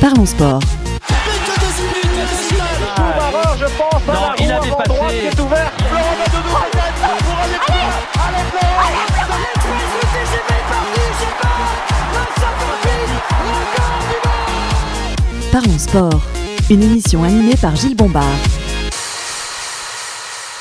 Parlons sport. Non, il. Parlons sport. Une émission animée par Gilles Bombard.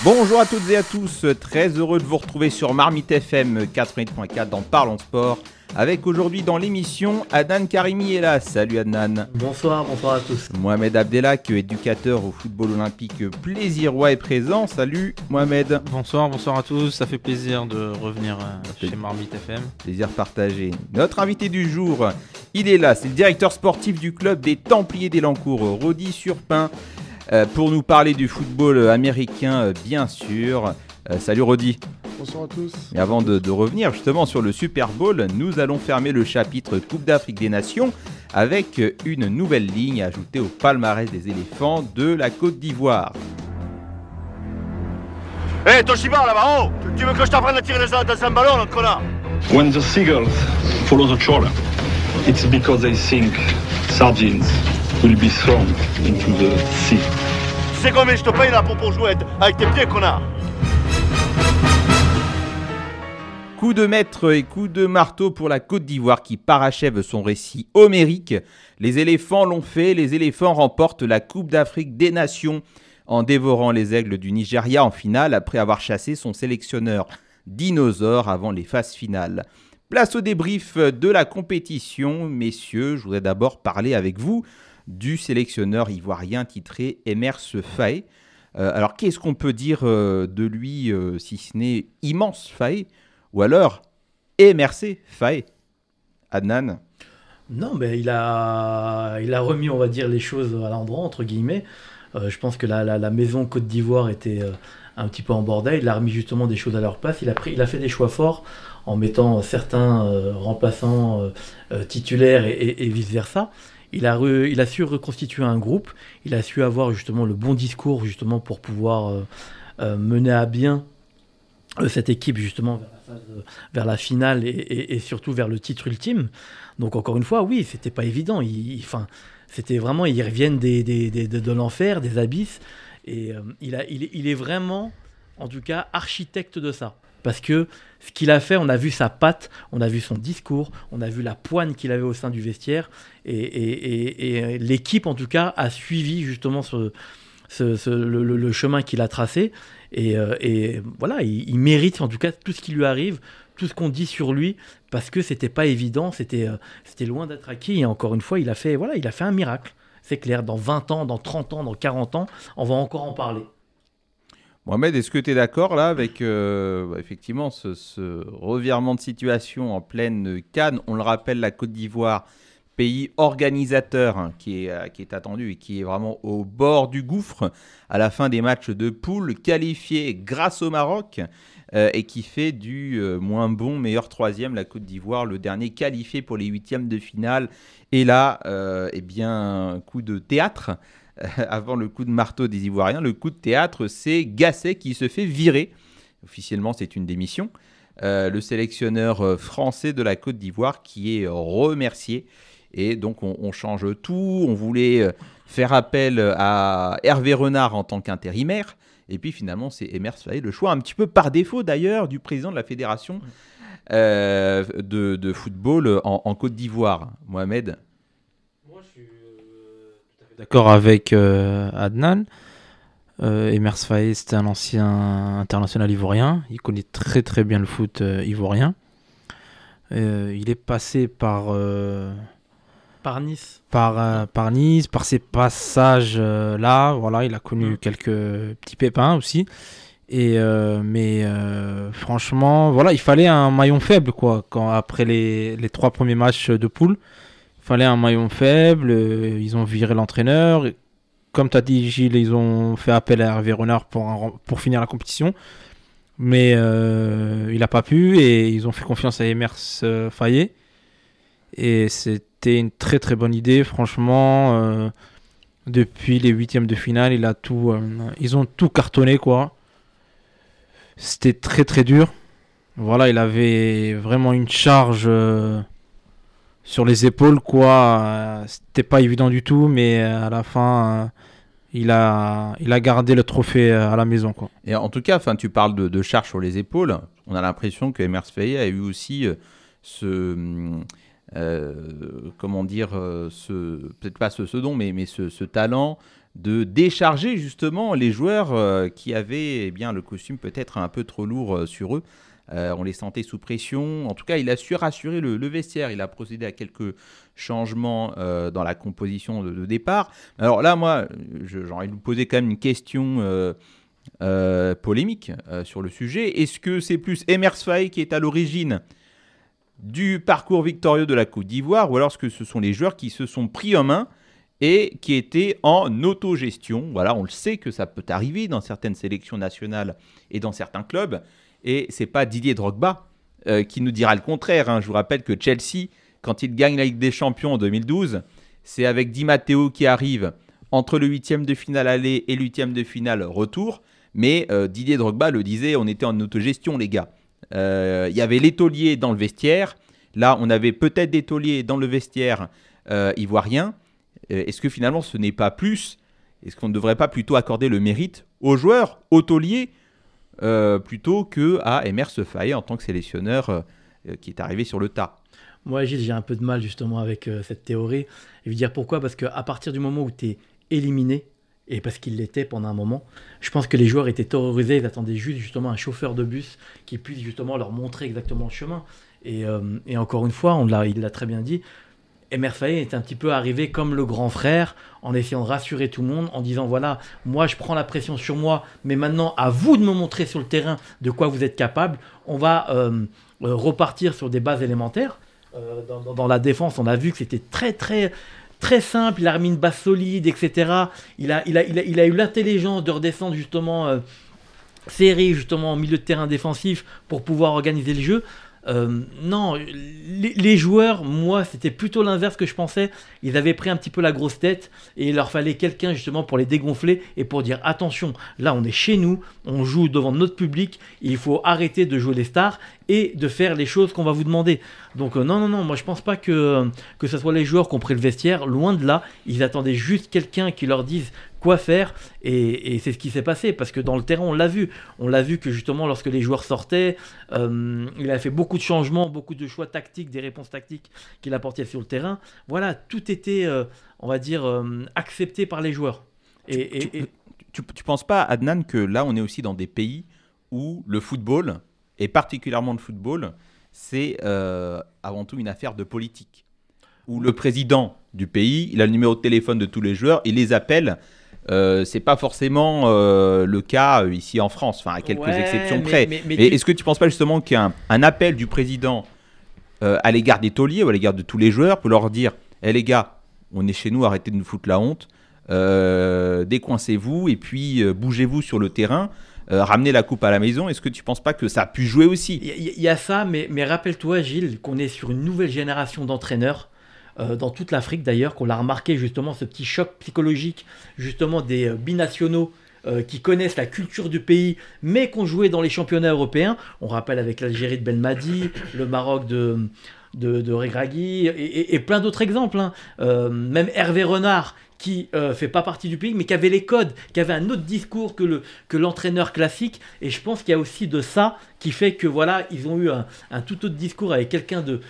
Bonjour à toutes et à tous, très heureux de vous retrouver sur Marmite FM 88.4 dans Parlons Sport, avec aujourd'hui dans l'émission Adnan Karimi est là. Salut Adnan. Bonsoir, bonsoir à tous. Mohamed Abdelak, éducateur au football olympique Plaisir-Roi est présent. Salut Mohamed. Bonsoir, bonsoir à tous. Ça fait plaisir de revenir euh, chez Marmite FM. Plaisir partagé. Notre invité du jour, il est là, c'est le directeur sportif du club des Templiers d'Elancourt, Rodi Surpin. Euh, pour nous parler du football américain, euh, bien sûr. Euh, salut Rodi. Bonsoir à tous. Et avant de, de revenir justement sur le Super Bowl, nous allons fermer le chapitre Coupe d'Afrique des Nations avec une nouvelle ligne ajoutée au palmarès des éléphants de la Côte d'Ivoire. Hé, hey, Toshiba là-bas, oh Tu veux que je t'apprenne à tirer dans un ballon, connard? When the seagulls follow the trawler, it's because they think sardines will be thrown into the sea. Tu sais combien je te paye là pour, pour jouer avec tes pieds, connard? Coup de maître et coup de marteau pour la Côte d'Ivoire qui parachève son récit homérique. Les éléphants l'ont fait, les éléphants remportent la Coupe d'Afrique des Nations en dévorant les aigles du Nigeria en finale après avoir chassé son sélectionneur dinosaure avant les phases finales. Place au débrief de la compétition, messieurs, je voudrais d'abord parler avec vous du sélectionneur ivoirien titré Emers Faye. Euh, alors qu'est-ce qu'on peut dire euh, de lui euh, si ce n'est immense Faye? Ou alors MRC Faye Adnan Non, mais il a, il a remis, on va dire, les choses à l'endroit, entre guillemets. Euh, je pense que la, la, maison Côte d'Ivoire était euh, un petit peu en bordel. Il a remis justement des choses à leur place. Il a, pris, il a fait des choix forts en mettant certains euh, remplaçants titulaires et, et, et vice-versa. Il a, il a su reconstituer un groupe. Il a su avoir justement le bon discours justement pour pouvoir mener à bien cette équipe justement vers la, la finale et, surtout vers le titre ultime. Donc encore une fois, oui, c'était pas évident. Enfin, c'était vraiment, ils reviennent des, de, l'enfer, des abysses, et euh, il, est vraiment, en tout cas, architecte de ça. Parce que ce qu'il a fait, on a vu sa patte, on a vu son discours, on a vu la poigne qu'il avait au sein du vestiaire, et, l'équipe, en tout cas, a suivi justement le, chemin qu'il a tracé. Et, euh, et voilà, il, mérite en tout cas tout ce qui lui arrive, tout ce qu'on dit sur lui, parce que c'était pas évident, c'était euh, loin d'être acquis. Et encore une fois, il a fait voilà, il a fait un miracle. C'est clair, dans 20 ans, dans 30 ans, dans 40 ans, on va encore en parler. Mohamed, est-ce que tu es d'accord là avec euh, effectivement ce, ce, revirement de situation en pleine Cannes? On le rappelle, la Côte d'Ivoire, pays organisateur hein, qui, est, euh, qui est attendu et qui est vraiment au bord du gouffre à la fin des matchs de poule, qualifié grâce au Maroc euh, et qui fait du euh, moins bon meilleur troisième la Côte d'Ivoire, le dernier qualifié pour les huitièmes de finale. Et là, eh bien, coup de théâtre avant le coup de marteau des Ivoiriens. Le coup de théâtre, c'est Gasset qui se fait virer. Officiellement, c'est une démission. Le sélectionneur français de la Côte d'Ivoire qui est remercié. Et donc, on, change tout. On voulait faire appel à Hervé Renard en tant qu'intérimaire. Et puis finalement, c'est Emers Faye, le choix un petit peu par défaut d'ailleurs du président de la fédération euh, de, football en, Côte d'Ivoire, Mohamed. Moi, je suis euh, d'accord avec euh, Adnan. Euh, Emers Faye, c'était un ancien international ivoirien. Il connaît très très bien le foot euh, ivoirien. il est passé par par Nice. Par, euh, par Nice, par ses passages euh, là, voilà, il a connu mmh. quelques petits pépins aussi. Et euh, mais euh, franchement, voilà, il fallait un maillon faible quoi. Quand après les, les trois premiers matchs de poule, il fallait un maillon faible. ils ont viré l'entraîneur. Comme tu as dit, Gilles, ils ont fait appel à Hervé Renard pour, un, pour finir la compétition. Mais euh, il n'a pas pu et ils ont fait confiance à Emers Fayet. Et c'était une très très bonne idée, franchement. Euh, depuis les huitièmes de finale, il a tout, euh, ils ont tout cartonné quoi. C'était très très dur. Voilà, il avait vraiment une charge euh, sur les épaules, quoi. C'était pas évident du tout, mais à la fin, il, a, il a gardé le trophée à la maison, quoi. Et en tout cas, tu parles de, charge sur les épaules. On a l'impression que Emers a eu aussi ce. Euh, comment dire euh, ce peut-être pas ce, don mais, mais ce, talent de décharger justement les joueurs euh, qui avaient eh bien le costume peut-être un peu trop lourd sur eux. On les sentait sous pression. En tout cas il a su rassurer le, vestiaire. Il a procédé à quelques changements dans la composition de, départ. Alors là moi j'ai envie de vous poser quand même une question polémique sur le sujet. Est-ce que c'est plus Emers qui est à l'origine du parcours victorieux de la Côte d'Ivoire ou alors est-ce que ce sont les joueurs qui se sont pris en main et qui étaient en autogestion Voilà, on le sait que ça peut arriver dans certaines sélections nationales et dans certains clubs. Et c'est pas Didier Drogba euh, qui nous dira le contraire. hein. Je vous rappelle que Chelsea, quand il gagne la Ligue des Champions en 2012, c'est avec Di Matteo qui arrive entre le huitième de finale aller et l'huitième de finale retour. Mais euh, Didier Drogba le disait, on était en autogestion, les gars. Euh, Il y avait l'étaulier dans le vestiaire. Là, on avait peut-être des dans le vestiaire euh, ivoirien. Euh, Est-ce que finalement, ce n'est pas plus Est-ce qu'on ne devrait pas plutôt accorder le mérite aux joueurs, aux tauliers, plutôt que à Faye en tant que sélectionneur qui est arrivé sur le tas? Moi, Gilles, j'ai un peu de mal justement avec cette théorie. Et vous dire pourquoi? Parce qu'à partir du moment où tu es éliminé, et parce qu'il l'était pendant un moment, je pense que les joueurs étaient terrorisés, ils attendaient juste justement un chauffeur de bus qui puisse justement leur montrer exactement le chemin. Et, euh, et encore une fois, on l'a, il l'a très bien dit, Emer Faé est un petit peu arrivé comme le grand frère en essayant de rassurer tout le monde, en disant voilà, moi je prends la pression sur moi, mais maintenant à vous de me montrer sur le terrain de quoi vous êtes capable. On va euh, euh, repartir sur des bases élémentaires. Dans la défense, on a vu que c'était très très très simple. Il a remis une base solide, etc. Il a, il a, eu l'intelligence de redescendre justement euh, serré justement au milieu de terrain défensif pour pouvoir organiser le jeu. Euh, non, les, joueurs, moi, c'était plutôt l'inverse que je pensais. Ils avaient pris un petit peu la grosse tête et il leur fallait quelqu'un justement pour les dégonfler et pour dire attention, là on est chez nous, on joue devant notre public, il faut arrêter de jouer les stars et de faire les choses qu'on va vous demander. Donc euh, non, non, non, moi je pense pas que, que ce soit les joueurs qui ont pris le vestiaire, loin de là, ils attendaient juste quelqu'un qui leur dise quoi faire et, et c'est ce qui s'est passé parce que dans le terrain on l'a vu on l'a vu que justement lorsque les joueurs sortaient euh, il a fait beaucoup de changements beaucoup de choix tactiques des réponses tactiques qu'il apportait sur le terrain voilà tout était euh, on va dire euh, accepté par les joueurs et, tu, et- tu, tu penses pas, Adnan, que là, on est aussi dans des pays où le football, et particulièrement le football, c'est avant tout une affaire de politique. Où le président du pays, il a le numéro de téléphone de tous les joueurs, il les appelle. Euh, c'est pas forcément euh, le cas euh, ici en France, enfin à quelques Ouais, exceptions près. mais- mais Et tu- est-ce que tu penses pas justement qu'il y a un, un appel du président euh, à l'égard des tauliers ou à l'égard de tous les joueurs pour leur dire Eh les gars, on est chez nous, arrêtez de nous foutre la honte, décoincez-vous et puis bougez-vous sur le terrain, euh, ramenez la coupe à la maison. Est-ce que tu penses pas que ça a pu jouer aussi? Il y, a ça, mais, mais rappelle-toi, Gilles, qu'on est sur une nouvelle génération d'entraîneurs, euh, dans toute l'Afrique d'ailleurs, qu'on l'a remarqué justement, ce petit choc psychologique, justement des euh, binationaux euh, qui connaissent la culture du pays, mais qui ont joué dans les championnats européens. On rappelle avec l'Algérie de Belmadi, le Maroc de, de, Regragui, et, plein d'autres exemples. hein. Même Hervé Renard, qui euh, fait pas partie du pays, mais qui avait les codes, qui avait un autre discours que le que l'entraîneur classique. Et je pense qu'il y a aussi de ça qui fait que voilà, ils ont eu un, un tout autre discours avec quelqu'un de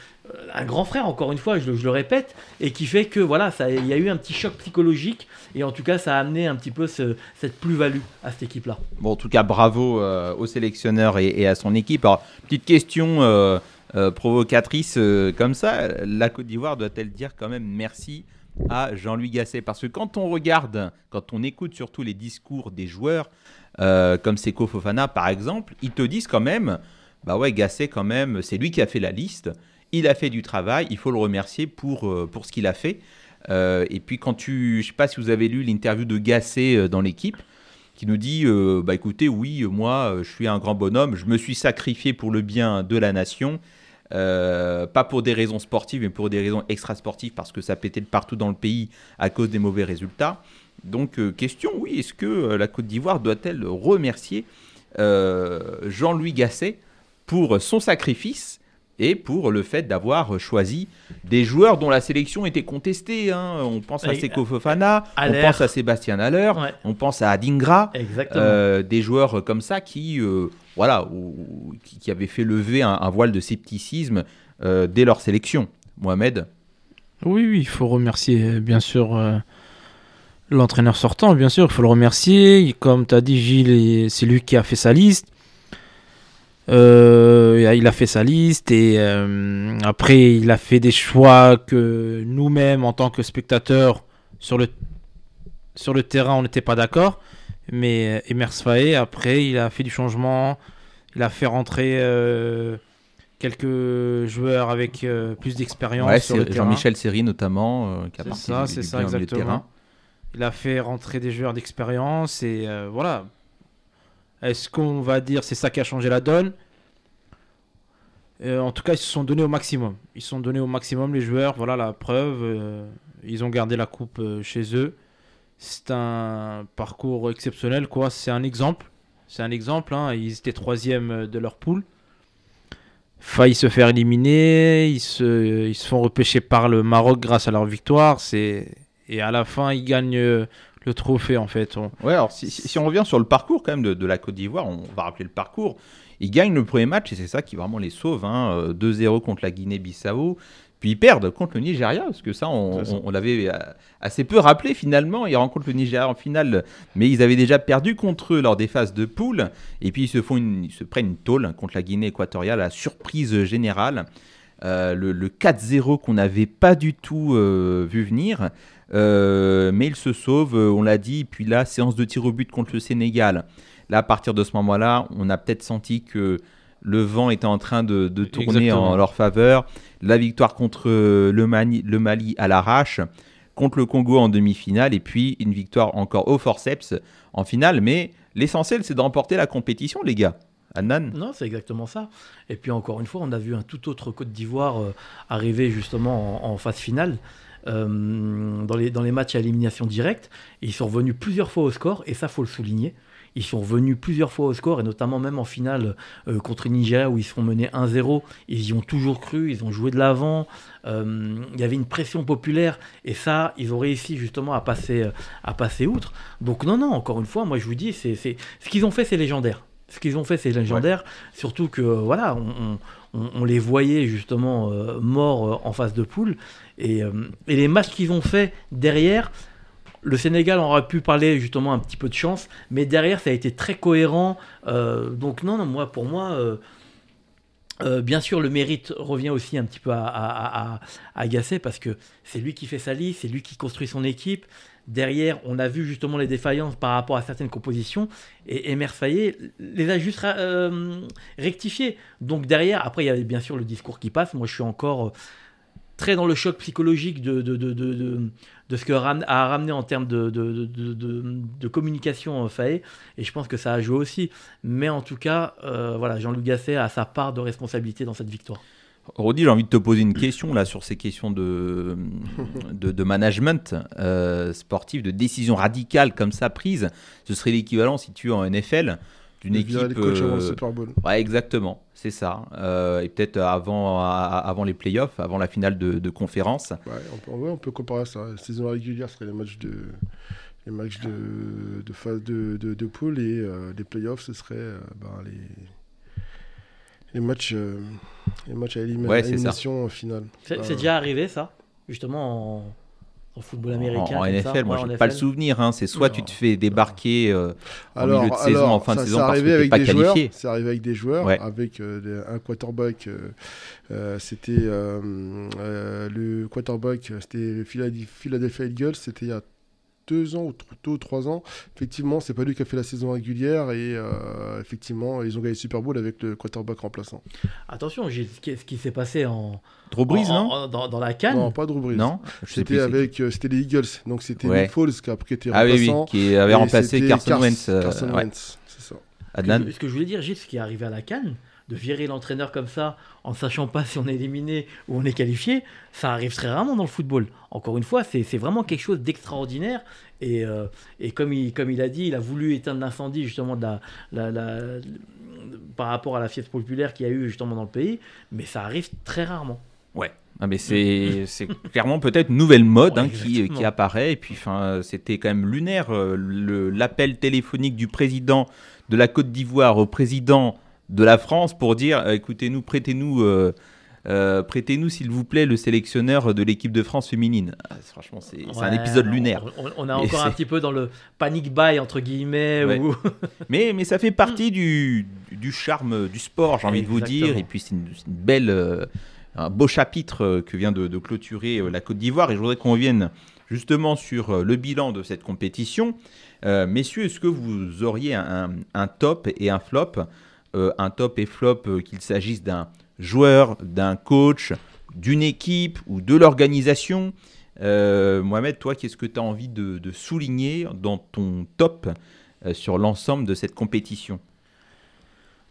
un grand frère, encore une fois, je, le- répète, et qui fait que voilà, il y a eu un petit choc psychologique, et en tout cas, ça a amené un petit peu ce- cette plus-value à cette équipe-là. Bon, en tout cas, bravo euh, au sélectionneur et, à son équipe. Alors, petite question euh, euh, provocatrice comme ça, la Côte d'Ivoire doit-elle dire quand même merci à Jean-Louis Gasset? Parce que quand on regarde, quand on écoute surtout les discours des joueurs, comme Seko Fofana par exemple, ils te disent quand même, bah ouais, Gasset quand même, c'est lui qui a fait la liste, il a fait du travail, il faut le remercier pour, euh, pour ce qu'il a fait. Euh, et puis quand tu, je sais pas si vous avez lu l'interview de Gasset euh, dans l'équipe, qui nous dit bah écoutez oui moi je suis un grand bonhomme je me suis sacrifié pour le bien de la nation pas pour des raisons sportives mais pour des raisons extrasportives parce que ça pétait partout dans le pays à cause des mauvais résultats donc question oui est-ce que la Côte d'Ivoire doit-elle remercier Jean-Louis Gasset pour son sacrifice et pour le fait d'avoir choisi des joueurs dont la sélection était contestée. hein. On pense à Seko Fofana, on Haller. pense à Sébastien Haller, Ouais. on pense à Adingra. Exactement. Euh, des joueurs comme ça qui, euh, voilà, ou- qui, qui avaient fait lever un, un voile de scepticisme euh, dès leur sélection. Mohamed Oui, oui, il faut remercier bien sûr euh, l'entraîneur sortant, bien sûr, il faut le remercier. Comme tu as dit, Gilles, c'est lui qui a fait sa liste. Euh, il a fait sa liste et euh, après il a fait des choix que nous-mêmes en tant que spectateurs sur le, sur le terrain on n'était pas d'accord. Mais euh, Emers Faé, après il a fait du changement, il a fait rentrer euh, quelques joueurs avec plus d'expérience Ouais, sur le c'est terrain. Jean-Michel Seri notamment, qui a C'est parti ça, du- ça, exactement. terrain. Il a fait rentrer des joueurs d'expérience et voilà. Est-ce qu'on va dire c'est ça qui a changé la donne Euh, En tout cas, ils se sont donnés au maximum. Ils se sont donnés au maximum les joueurs. Voilà la preuve. euh, ils ont gardé la coupe euh, chez eux. C'est un parcours exceptionnel, quoi. C'est un exemple. C'est un exemple. hein. Ils étaient troisième de leur poule. Failli se faire éliminer. Ils se, font repêcher par le Maroc grâce à leur victoire. Et à la fin, ils gagnent le trophée en fait. On- Ouais, alors si, si- si on revient sur le parcours quand même de, de la Côte d'Ivoire, on va rappeler le parcours. Ils gagnent le premier match et c'est ça qui vraiment les sauve. hein, euh, 2-0 contre la Guinée-Bissau. Puis ils perdent contre le Nigeria, parce que ça, on, l'avait euh, assez peu rappelé finalement. Ils rencontrent le Nigeria en finale, mais ils avaient déjà perdu contre eux lors des phases de poule. Et puis ils se, font une, ils se prennent une tôle contre la Guinée équatoriale, la surprise générale. Euh, le, le 4-0 qu'on n'avait pas du tout euh, vu venir. Euh, mais il se sauve, euh, on l'a dit. Puis là, séance de tir au but contre le Sénégal. Là, à partir de ce moment-là, on a peut-être senti que le vent était en train de, de tourner Exactement. en leur faveur. La victoire contre euh, le Mali, le Mali à l'arrache, contre le Congo en demi-finale, et puis une victoire encore au forceps en finale. Mais l'essentiel, c'est de remporter la compétition, les gars. Adnan Non, c'est exactement ça. Et puis encore une fois, on a vu un tout autre Côte d'Ivoire arriver justement en, en phase finale. Euh, dans, les, dans les matchs à élimination directe, ils sont revenus plusieurs fois au score, et ça faut le souligner. Ils sont revenus plusieurs fois au score, et notamment même en finale euh, contre Nigeria où ils se font mener 1-0. Ils y ont toujours cru, ils ont joué de l'avant. Euh, il y avait une pression populaire, et ça, ils ont réussi justement à passer, à passer outre. Donc non, non, encore une fois, moi je vous dis, c'est, c'est... ce qu'ils ont fait, c'est légendaire. Ce qu'ils ont fait, c'est légendaire. Surtout que, voilà, on, on- on les voyait justement euh, morts euh, en phase de poule. Et, euh, et les matchs qu'ils ont fait derrière, le Sénégal aurait pu parler justement un petit peu de chance, mais derrière, ça a été très cohérent. Donc, non, non, moi, pour moi. Euh, bien sûr, le mérite revient aussi un petit peu à, à, parce que c'est lui qui fait sa liste, c'est lui qui construit son équipe. Derrière, on a vu justement les défaillances par rapport à certaines compositions et Emer Faye les a juste euh, rectifiées. Donc derrière, après, il y avait bien sûr le discours qui passe. Moi, je suis encore très dans le choc psychologique de, de, de, de, de- ce que ram- a ramené en termes de- de communication euh, Faye. Et je pense que ça a joué aussi. Mais en tout cas, euh, voilà, Jean-Luc Gasset a sa part de responsabilité dans cette victoire. Rodi, j'ai envie de te poser une question là sur ces questions de, de, de management euh, sportif, de décision radicale comme ça prise. Ce serait l'équivalent, si tu es en NFL, d'une équipe. virer les coachs avant le euh, Super Bowl. Ouais, exactement, c'est ça. Euh, et peut-être avant, avant les playoffs, avant la finale de, de conférence. Ouais, on peut, ouais, on peut comparer ça. La saison régulière serait les matchs de les matchs de, de phase de, de, de poule et euh, les playoffs ce serait euh, ben, les les matchs euh, les matchs à Ouais, élimination finale. C'est Euh, c'est déjà arrivé ça, justement en, en football américain. En, en comme ça. NFL, moi, Ouais, je en n'ai pas le NFL. souvenir. hein. C'est soit Non. tu te fais débarquer euh, en Alors, milieu de saison, alors, en fin de ça- saison, ça parce que tu avec pas des qualifié. joueurs. C'est arrivé avec des joueurs, Ouais. avec euh, des- un quarterback. euh, euh, c'était euh, euh, le quarterback, c'était Philadelphia Eagles. C'était il y a deux ans ou ou trois ans. Effectivement, c'est pas lui qui a fait la saison régulière et euh, effectivement, ils ont gagné le Super Bowl avec le quarterback remplaçant. Attention, Gilles, ce qui, ce qui s'est passé en, Drew Brees, en- non en- dans, dans la canne. Non, pas Drew Brees. Non Je sais plus. C'était avec, euh, c'était les Eagles. Donc c'était Ouais. Nick Foles qui, a, qui était Ah oui, oui, remplaçant. qui avait remplacé Carson Cars- Wentz. euh, Carson ouais. Wentz, c'est ça. Ce que, Adnan je, ce que je voulais dire, Gilles, ce qui est arrivé à la canne, de virer l'entraîneur comme ça, en sachant pas si on est éliminé ou on est qualifié, ça arrive très rarement dans le football. Encore une fois, c'est vraiment quelque chose d'extraordinaire. Et, euh, et comme, il, comme il a dit, il a voulu éteindre l'incendie justement de la, la- la- par rapport à la fièvre populaire qu'il y a eu justement dans le pays, mais ça arrive très rarement. Ouais. Ah, mais c'est clairement peut-être une nouvelle mode Ouais, hein, qui, apparaît. Et puis, enfin, c'était quand même lunaire. euh, L'appel téléphonique du président de la Côte d'Ivoire au président de la France pour dire euh, écoutez-nous, prêtez-nous. euh, euh, Prêtez-nous, s'il vous plaît, le sélectionneur de l'équipe de France féminine. Ah, franchement, c'est un épisode lunaire. On, on est Et encore un petit peu dans le panic buy, entre guillemets. Ouais. Mais, mais ça fait partie du, du charme du sport, j'ai envie de vous dire. Et puis c'est une, belle, euh, un beau chapitre que vient de, de clôturer la Côte d'Ivoire. Et je voudrais qu'on revienne justement sur le bilan de cette compétition. Euh, messieurs, est-ce que vous auriez un, un top et un flop Un top et flop, euh, qu'il s'agisse d'un joueur, d'un coach, d'une équipe ou de l'organisation Euh, Mohamed, toi, qu'est-ce que tu as envie de, de souligner dans ton top euh, sur l'ensemble de cette compétition?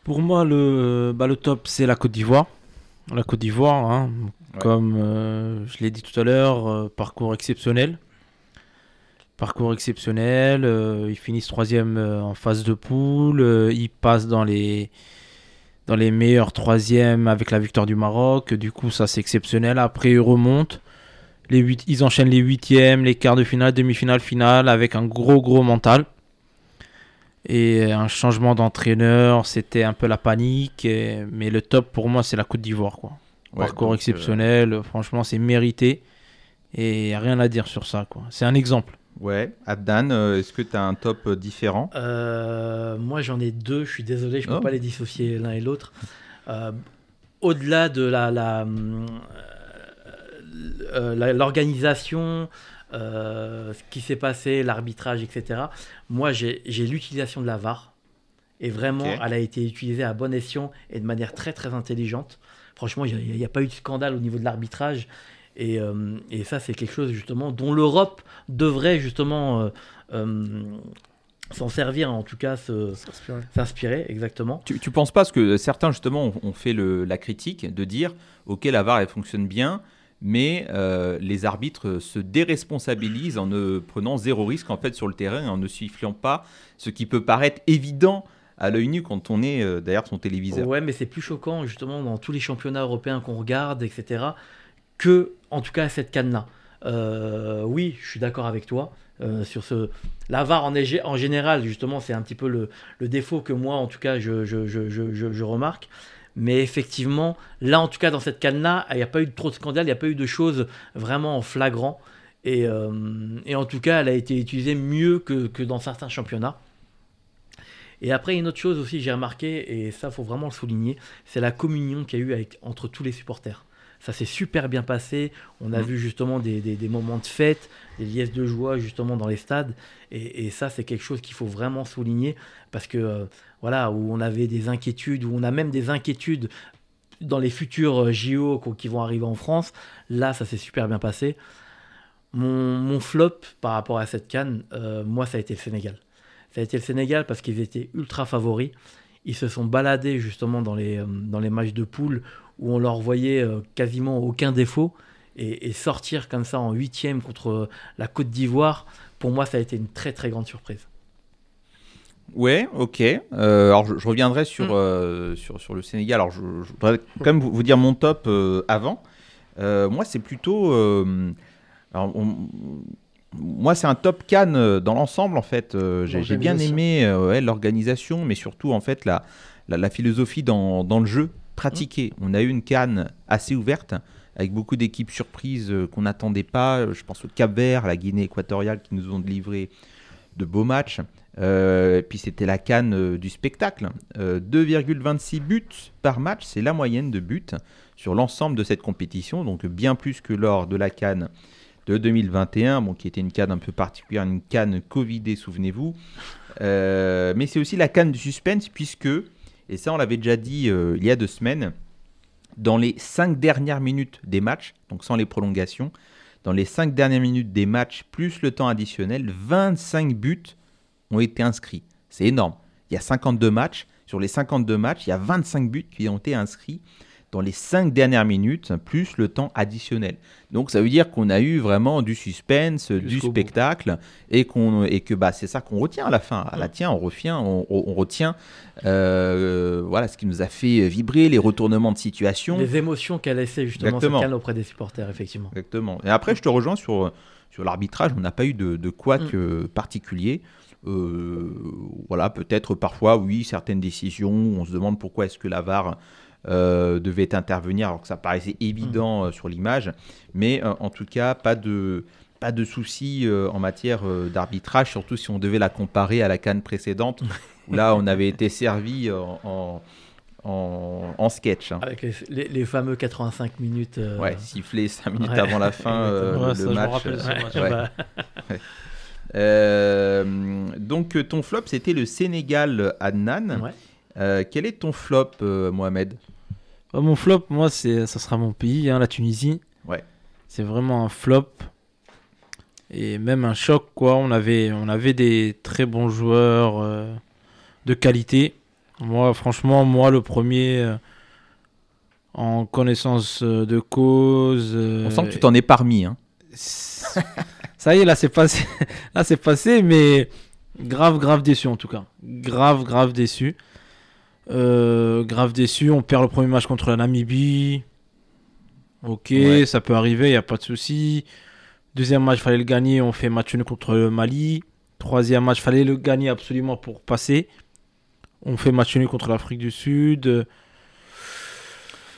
Pour moi, le, bah, le top, c'est la Côte d'Ivoire. La Côte d'Ivoire, hein, Ouais. comme euh, je l'ai dit tout à l'heure, euh, parcours exceptionnel. Parcours exceptionnel. euh, ils finissent troisième euh, en phase de poule. euh, ils passent dans les, dans les meilleurs troisièmes avec la victoire du Maroc. Du coup, ça, c'est exceptionnel. Après, ils remontent. Les huit, ils enchaînent les huitièmes, les quarts de finale, demi-finale, finale avec un gros, gros mental. Et un changement d'entraîneur, c'était un peu la panique. et- mais le top pour moi, c'est la Côte d'Ivoire. quoi. Ouais, Parcours exceptionnel, franchement, c'est mérité. Et rien à dire sur ça. quoi. C'est un exemple. Ouais, Abdan, euh, est-ce que tu as un top euh, différent? Euh, moi, j'en ai deux. Je suis désolé, je ne peux Oh. pas les dissocier l'un et l'autre. Euh, Au-delà de la, l'organisation, euh, ce qui s'est passé, l'arbitrage, etc. Moi, j'ai l'utilisation de la VAR. Et vraiment, elle a été utilisée à bon escient et de manière très très intelligente. Franchement, il n'y a, pas eu de scandale au niveau de l'arbitrage. Et, euh, et ça, c'est quelque chose justement dont l'Europe devrait justement euh, euh, s'en servir, en tout cas S'inspirer. s'inspirer, exactement. tu, tu penses pas, parce que certains justement ont, ont fait le- la critique de dire ok, la VAR elle fonctionne bien, mais euh, les arbitres se déresponsabilisent en ne prenant zéro risque en fait sur le terrain et en ne sifflant pas, ce qui peut paraître évident à l'œil nu quand on est euh, derrière son téléviseur. Ouais, mais c'est plus choquant justement dans tous les championnats européens qu'on regarde, etc., que en tout cas cette canne-là. Euh, oui, je suis d'accord avec toi euh, sur ce. La VAR en, général, justement, c'est un petit peu le, défaut que moi, en tout cas, je, remarque. Mais effectivement, là, en tout cas, dans cette canne-là, il n'y a pas eu trop de scandales, il n'y a pas eu de choses vraiment en flagrant. Et, euh, et en tout cas, elle a été utilisée mieux que, dans certains championnats. Et après, une autre chose aussi, j'ai remarqué, et ça, faut vraiment le souligner, c'est la communion qu'il y a eu entre tous les supporters. Ça s'est super bien passé. On a Mhm. vu justement des, des- des moments de fête, des liesses de joie justement dans les stades. Et, et ça, c'est quelque chose qu'il faut vraiment souligner parce que euh, voilà, où on avait des inquiétudes, où on a même des inquiétudes dans les futurs euh, JO qui vont arriver en France. Là, ça s'est super bien passé. Mon, mon flop par rapport à cette canne, euh, moi, ça a été le Sénégal. Ça a été le Sénégal parce qu'ils étaient ultra favoris. Ils se sont baladés justement dans les, dans les matchs de poule où on leur voyait euh, quasiment aucun défaut. Et, et sortir comme ça en huitième contre euh, la Côte d'Ivoire, pour moi, ça a été une très très grande surprise. Ouais, ok. Euh, alors je, je reviendrai sur, Mm. euh, sur, sur le Sénégal. Alors je, je voudrais quand même vous, vous dire mon top euh, avant. Euh, moi, c'est plutôt. euh, alors, on- moi, c'est un top Cannes dans l'ensemble en fait. Euh, J'ai j'ai bien aimé euh, ouais, l'organisation, mais surtout en fait la, la, la philosophie dans, dans le jeu pratiqué. On a eu une Cannes assez ouverte avec beaucoup d'équipes surprises euh, qu'on n'attendait pas. Je pense au Cap Vert, à la Guinée équatoriale qui nous ont livré de beaux matchs. Euh, puis c'était la canne euh, du spectacle. Euh, 2,26 buts par match, c'est la moyenne de buts sur l'ensemble de cette compétition, donc bien plus que lors de la canne de 2021, bon, qui était une canne un peu particulière, une canne Covidée, souvenez-vous. Mais c'est aussi la canne du suspense, puisque, et ça on l'avait déjà dit euh, il y a deux semaines, dans les cinq dernières minutes des matchs, donc sans les prolongations, dans les cinq dernières minutes des matchs, plus le temps additionnel, 25 buts ont été inscrits. C'est énorme. Il y a 52 matchs, sur les 52 matchs, il y a 25 buts qui ont été inscrits dans les 5 dernières minutes, plus le temps additionnel. Donc ça veut dire qu'on a eu vraiment du suspense, du bout. spectacle, et, qu'on, et que bah, c'est ça qu'on retient à la fin. À la tien, on, retient, on, on retient euh, voilà, ce qui nous a fait vibrer, les retournements de situation. Les émotions qu'a laissé justement canne auprès des supporters, effectivement. Exactement. Et après, je te rejoins sur, sur l'arbitrage. On n'a pas eu de, de couac Mm. euh, particulier. Euh, voilà, peut-être parfois, oui, certaines décisions. On se demande pourquoi est-ce que la VAR euh, devait intervenir alors que ça paraissait évident Mm. euh, sur l'image. Mais euh, en tout cas, pas de, pas de soucis euh, en matière euh, d'arbitrage, surtout si on devait la comparer à la canne précédente, où là, on avait été servi en, en, en- en sketch. hein. Avec les, les- les fameux 85 minutes. euh, Ouais, sifflé 5 minutes ouais. avant la fin, euh, Ouais, le ça, je me match. rappelle ouais, Euh, donc ton flop, c'était le Sénégal Adnan. ouais. Euh, quel est ton flop, euh, Mohamed? Bah, mon flop, moi, c'est, ça sera mon pays, hein, la Tunisie. Ouais. C'est vraiment un flop. Et même un choc, quoi. On avait, on avait des très bons joueurs euh, de qualité. Moi, franchement, moi, le premier, euh, en connaissance euh, de cause. On sent que tu t'en es parmi. Hein. Ça y est, là, c'est passé. là, c'est passé, mais grave, grave déçu en tout cas. Grave, grave déçu. Euh, grave déçu. On perd le premier match contre la Namibie. Ok, Ouais. ça peut arriver, il n'y a pas de souci. Deuxième match, fallait le gagner. On fait match nul contre le Mali. Troisième match, fallait le gagner absolument pour passer. On fait match nul contre l'Afrique du Sud.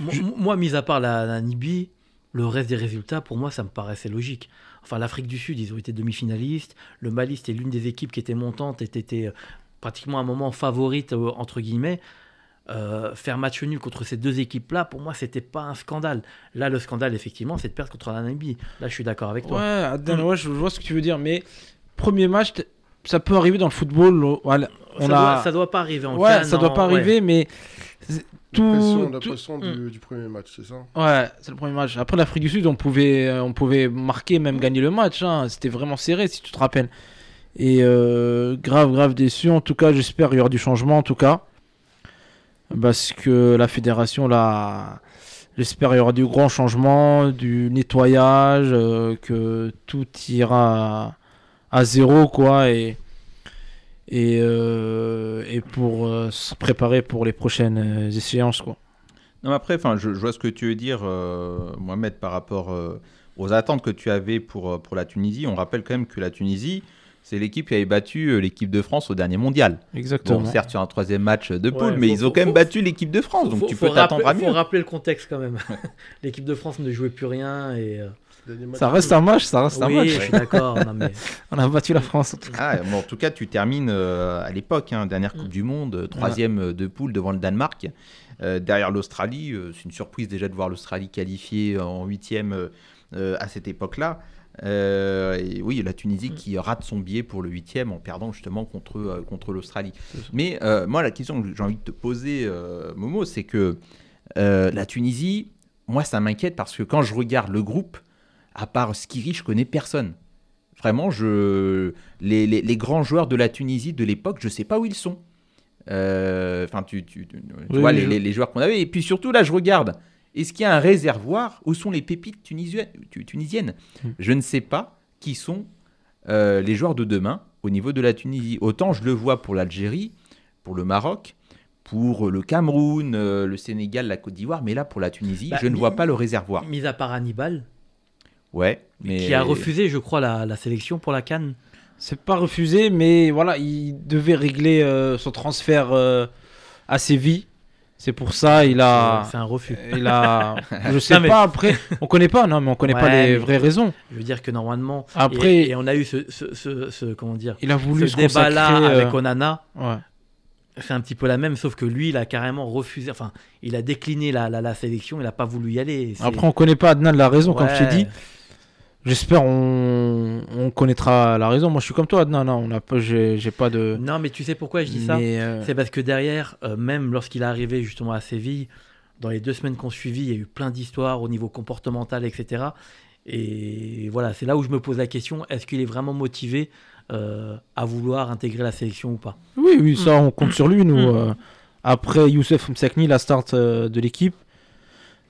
Mo- Moi, mis à part la, la Namibie, le reste des résultats, pour moi, ça me paraissait logique. Enfin, l'Afrique du Sud, ils ont été demi-finalistes. Le Mali, c'était l'une des équipes qui était montante et était euh, pratiquement un moment favorite, euh, entre guillemets. Euh, faire match nul contre ces deux équipes-là, pour moi, c'était pas un scandale. Là, le scandale, effectivement, c'est de perdre contre la Namibie. Là, je suis d'accord avec toi. Ouais, Adnan, ouais, je vois ce que tu veux dire, mais premier match, ça peut arriver dans le football. voilà, on ça, a... doit, ça doit pas arriver en ouais, ça doit en- pas ouais. arriver, mais c'est- tout, La pression, la tout- pression du, du premier match, c'est ça? Ouais, c'est le premier match. Après l'Afrique du Sud, on pouvait, euh, on pouvait marquer, même gagner le match. hein. C'était vraiment serré, si tu te rappelles. Et euh, grave, grave déçu. En tout cas, j'espère qu'il y aura du changement, en tout cas. Parce que la fédération, là, j'espère qu'il y aura du grand changement, du nettoyage, euh, que tout ira à, zéro, quoi. Et, et, euh, et pour se préparer pour les prochaines échéances, quoi. Non, mais après, enfin, je, je vois ce que tu veux dire, Mohamed, par rapport aux attentes que tu avais pour, pour la Tunisie. On rappelle quand même que la Tunisie, c'est l'équipe qui avait battu euh, l'équipe de France au dernier mondial. Exactement. Bon, certes, sur un troisième match de poule, Ouais, mais faut- ils ont faut- quand même faut- battu l'équipe de France, donc Faut- tu peux t'attendre à mieux. faut rappeler le contexte quand même. L'équipe de France ne jouait plus rien et. euh. Ça reste un match, ça reste un oui, match. je suis d'accord. non, mais- On a battu la France. en tout cas. Ah, bon, en tout cas, tu termines euh, à l'époque, hein, dernière Coupe Mm. du Monde, troisième de poule devant le Danemark. Euh, derrière l'Australie, euh, c'est une surprise déjà de voir l'Australie qualifiée en huitième à cette époque-là. Euh, et oui, la Tunisie Mm. qui rate son billet pour le huitième en perdant justement contre, euh, contre l'Australie. Mais euh, moi, la question que j'ai envie de te poser, euh, Momo, c'est que euh, la Tunisie, moi, ça m'inquiète parce que quand je regarde le groupe, à part Skiri, je connais personne. Vraiment, je... les, les- les grands joueurs de la Tunisie de l'époque, je sais pas où ils sont. Euh, Enfin, tu, tu- tu- tu Oui, vois oui, les, je- les- les joueurs qu'on avait. Et puis surtout, là, je regarde. Est-ce qu'il y a un réservoir Où sont les pépites tunisiennes, tu- tunisiennes Hmm. Je ne sais pas qui sont euh, les joueurs de demain au niveau de la Tunisie. Autant je le vois pour l'Algérie, pour le Maroc, pour le Cameroun, euh, le Sénégal, la Côte d'Ivoire, mais là pour la Tunisie, Bah, je ne vois pas le réservoir. Mis à part Hannibal, Ouais, mais qui a refusé, je crois, la, la sélection pour la Cannes. C'est pas refusé, mais voilà, il devait régler euh, son transfert euh, à Séville. C'est pour ça, il a. C'est un refus. Il a. Je sais Non, mais- pas, après. On connaît pas, non, mais on connaît pas les vraies raisons. Je veux dire que normalement. Après- Et, et on a eu ce, ce, ce- ce- comment dire, Il a voulu ce débat-là euh, avec Onana. ouais. C'est un petit peu la même, sauf que lui, il a carrément refusé. Enfin, il a décliné la, la, la sélection, il n'a pas voulu y aller. Après, on connaît pas Adnan la raison, comme je t'ai dit. J'espère on, on connaîtra la raison. Moi, je suis comme toi, Adnan. hein, on a pas, j'ai pas de. Non, mais tu sais pourquoi je dis ça? Euh, C'est parce que derrière, euh, même lorsqu'il est arrivé justement à Séville, dans les deux semaines qu'on suivit, il y a eu plein d'histoires au niveau comportemental, etc. Et voilà, c'est là où je me pose la question est-ce qu'il est vraiment motivé euh, à vouloir intégrer la sélection ou pas? Oui, oui, ça, on compte sur lui, nous. Mm. euh, Après Youssef Msakni, la start euh, de l'équipe,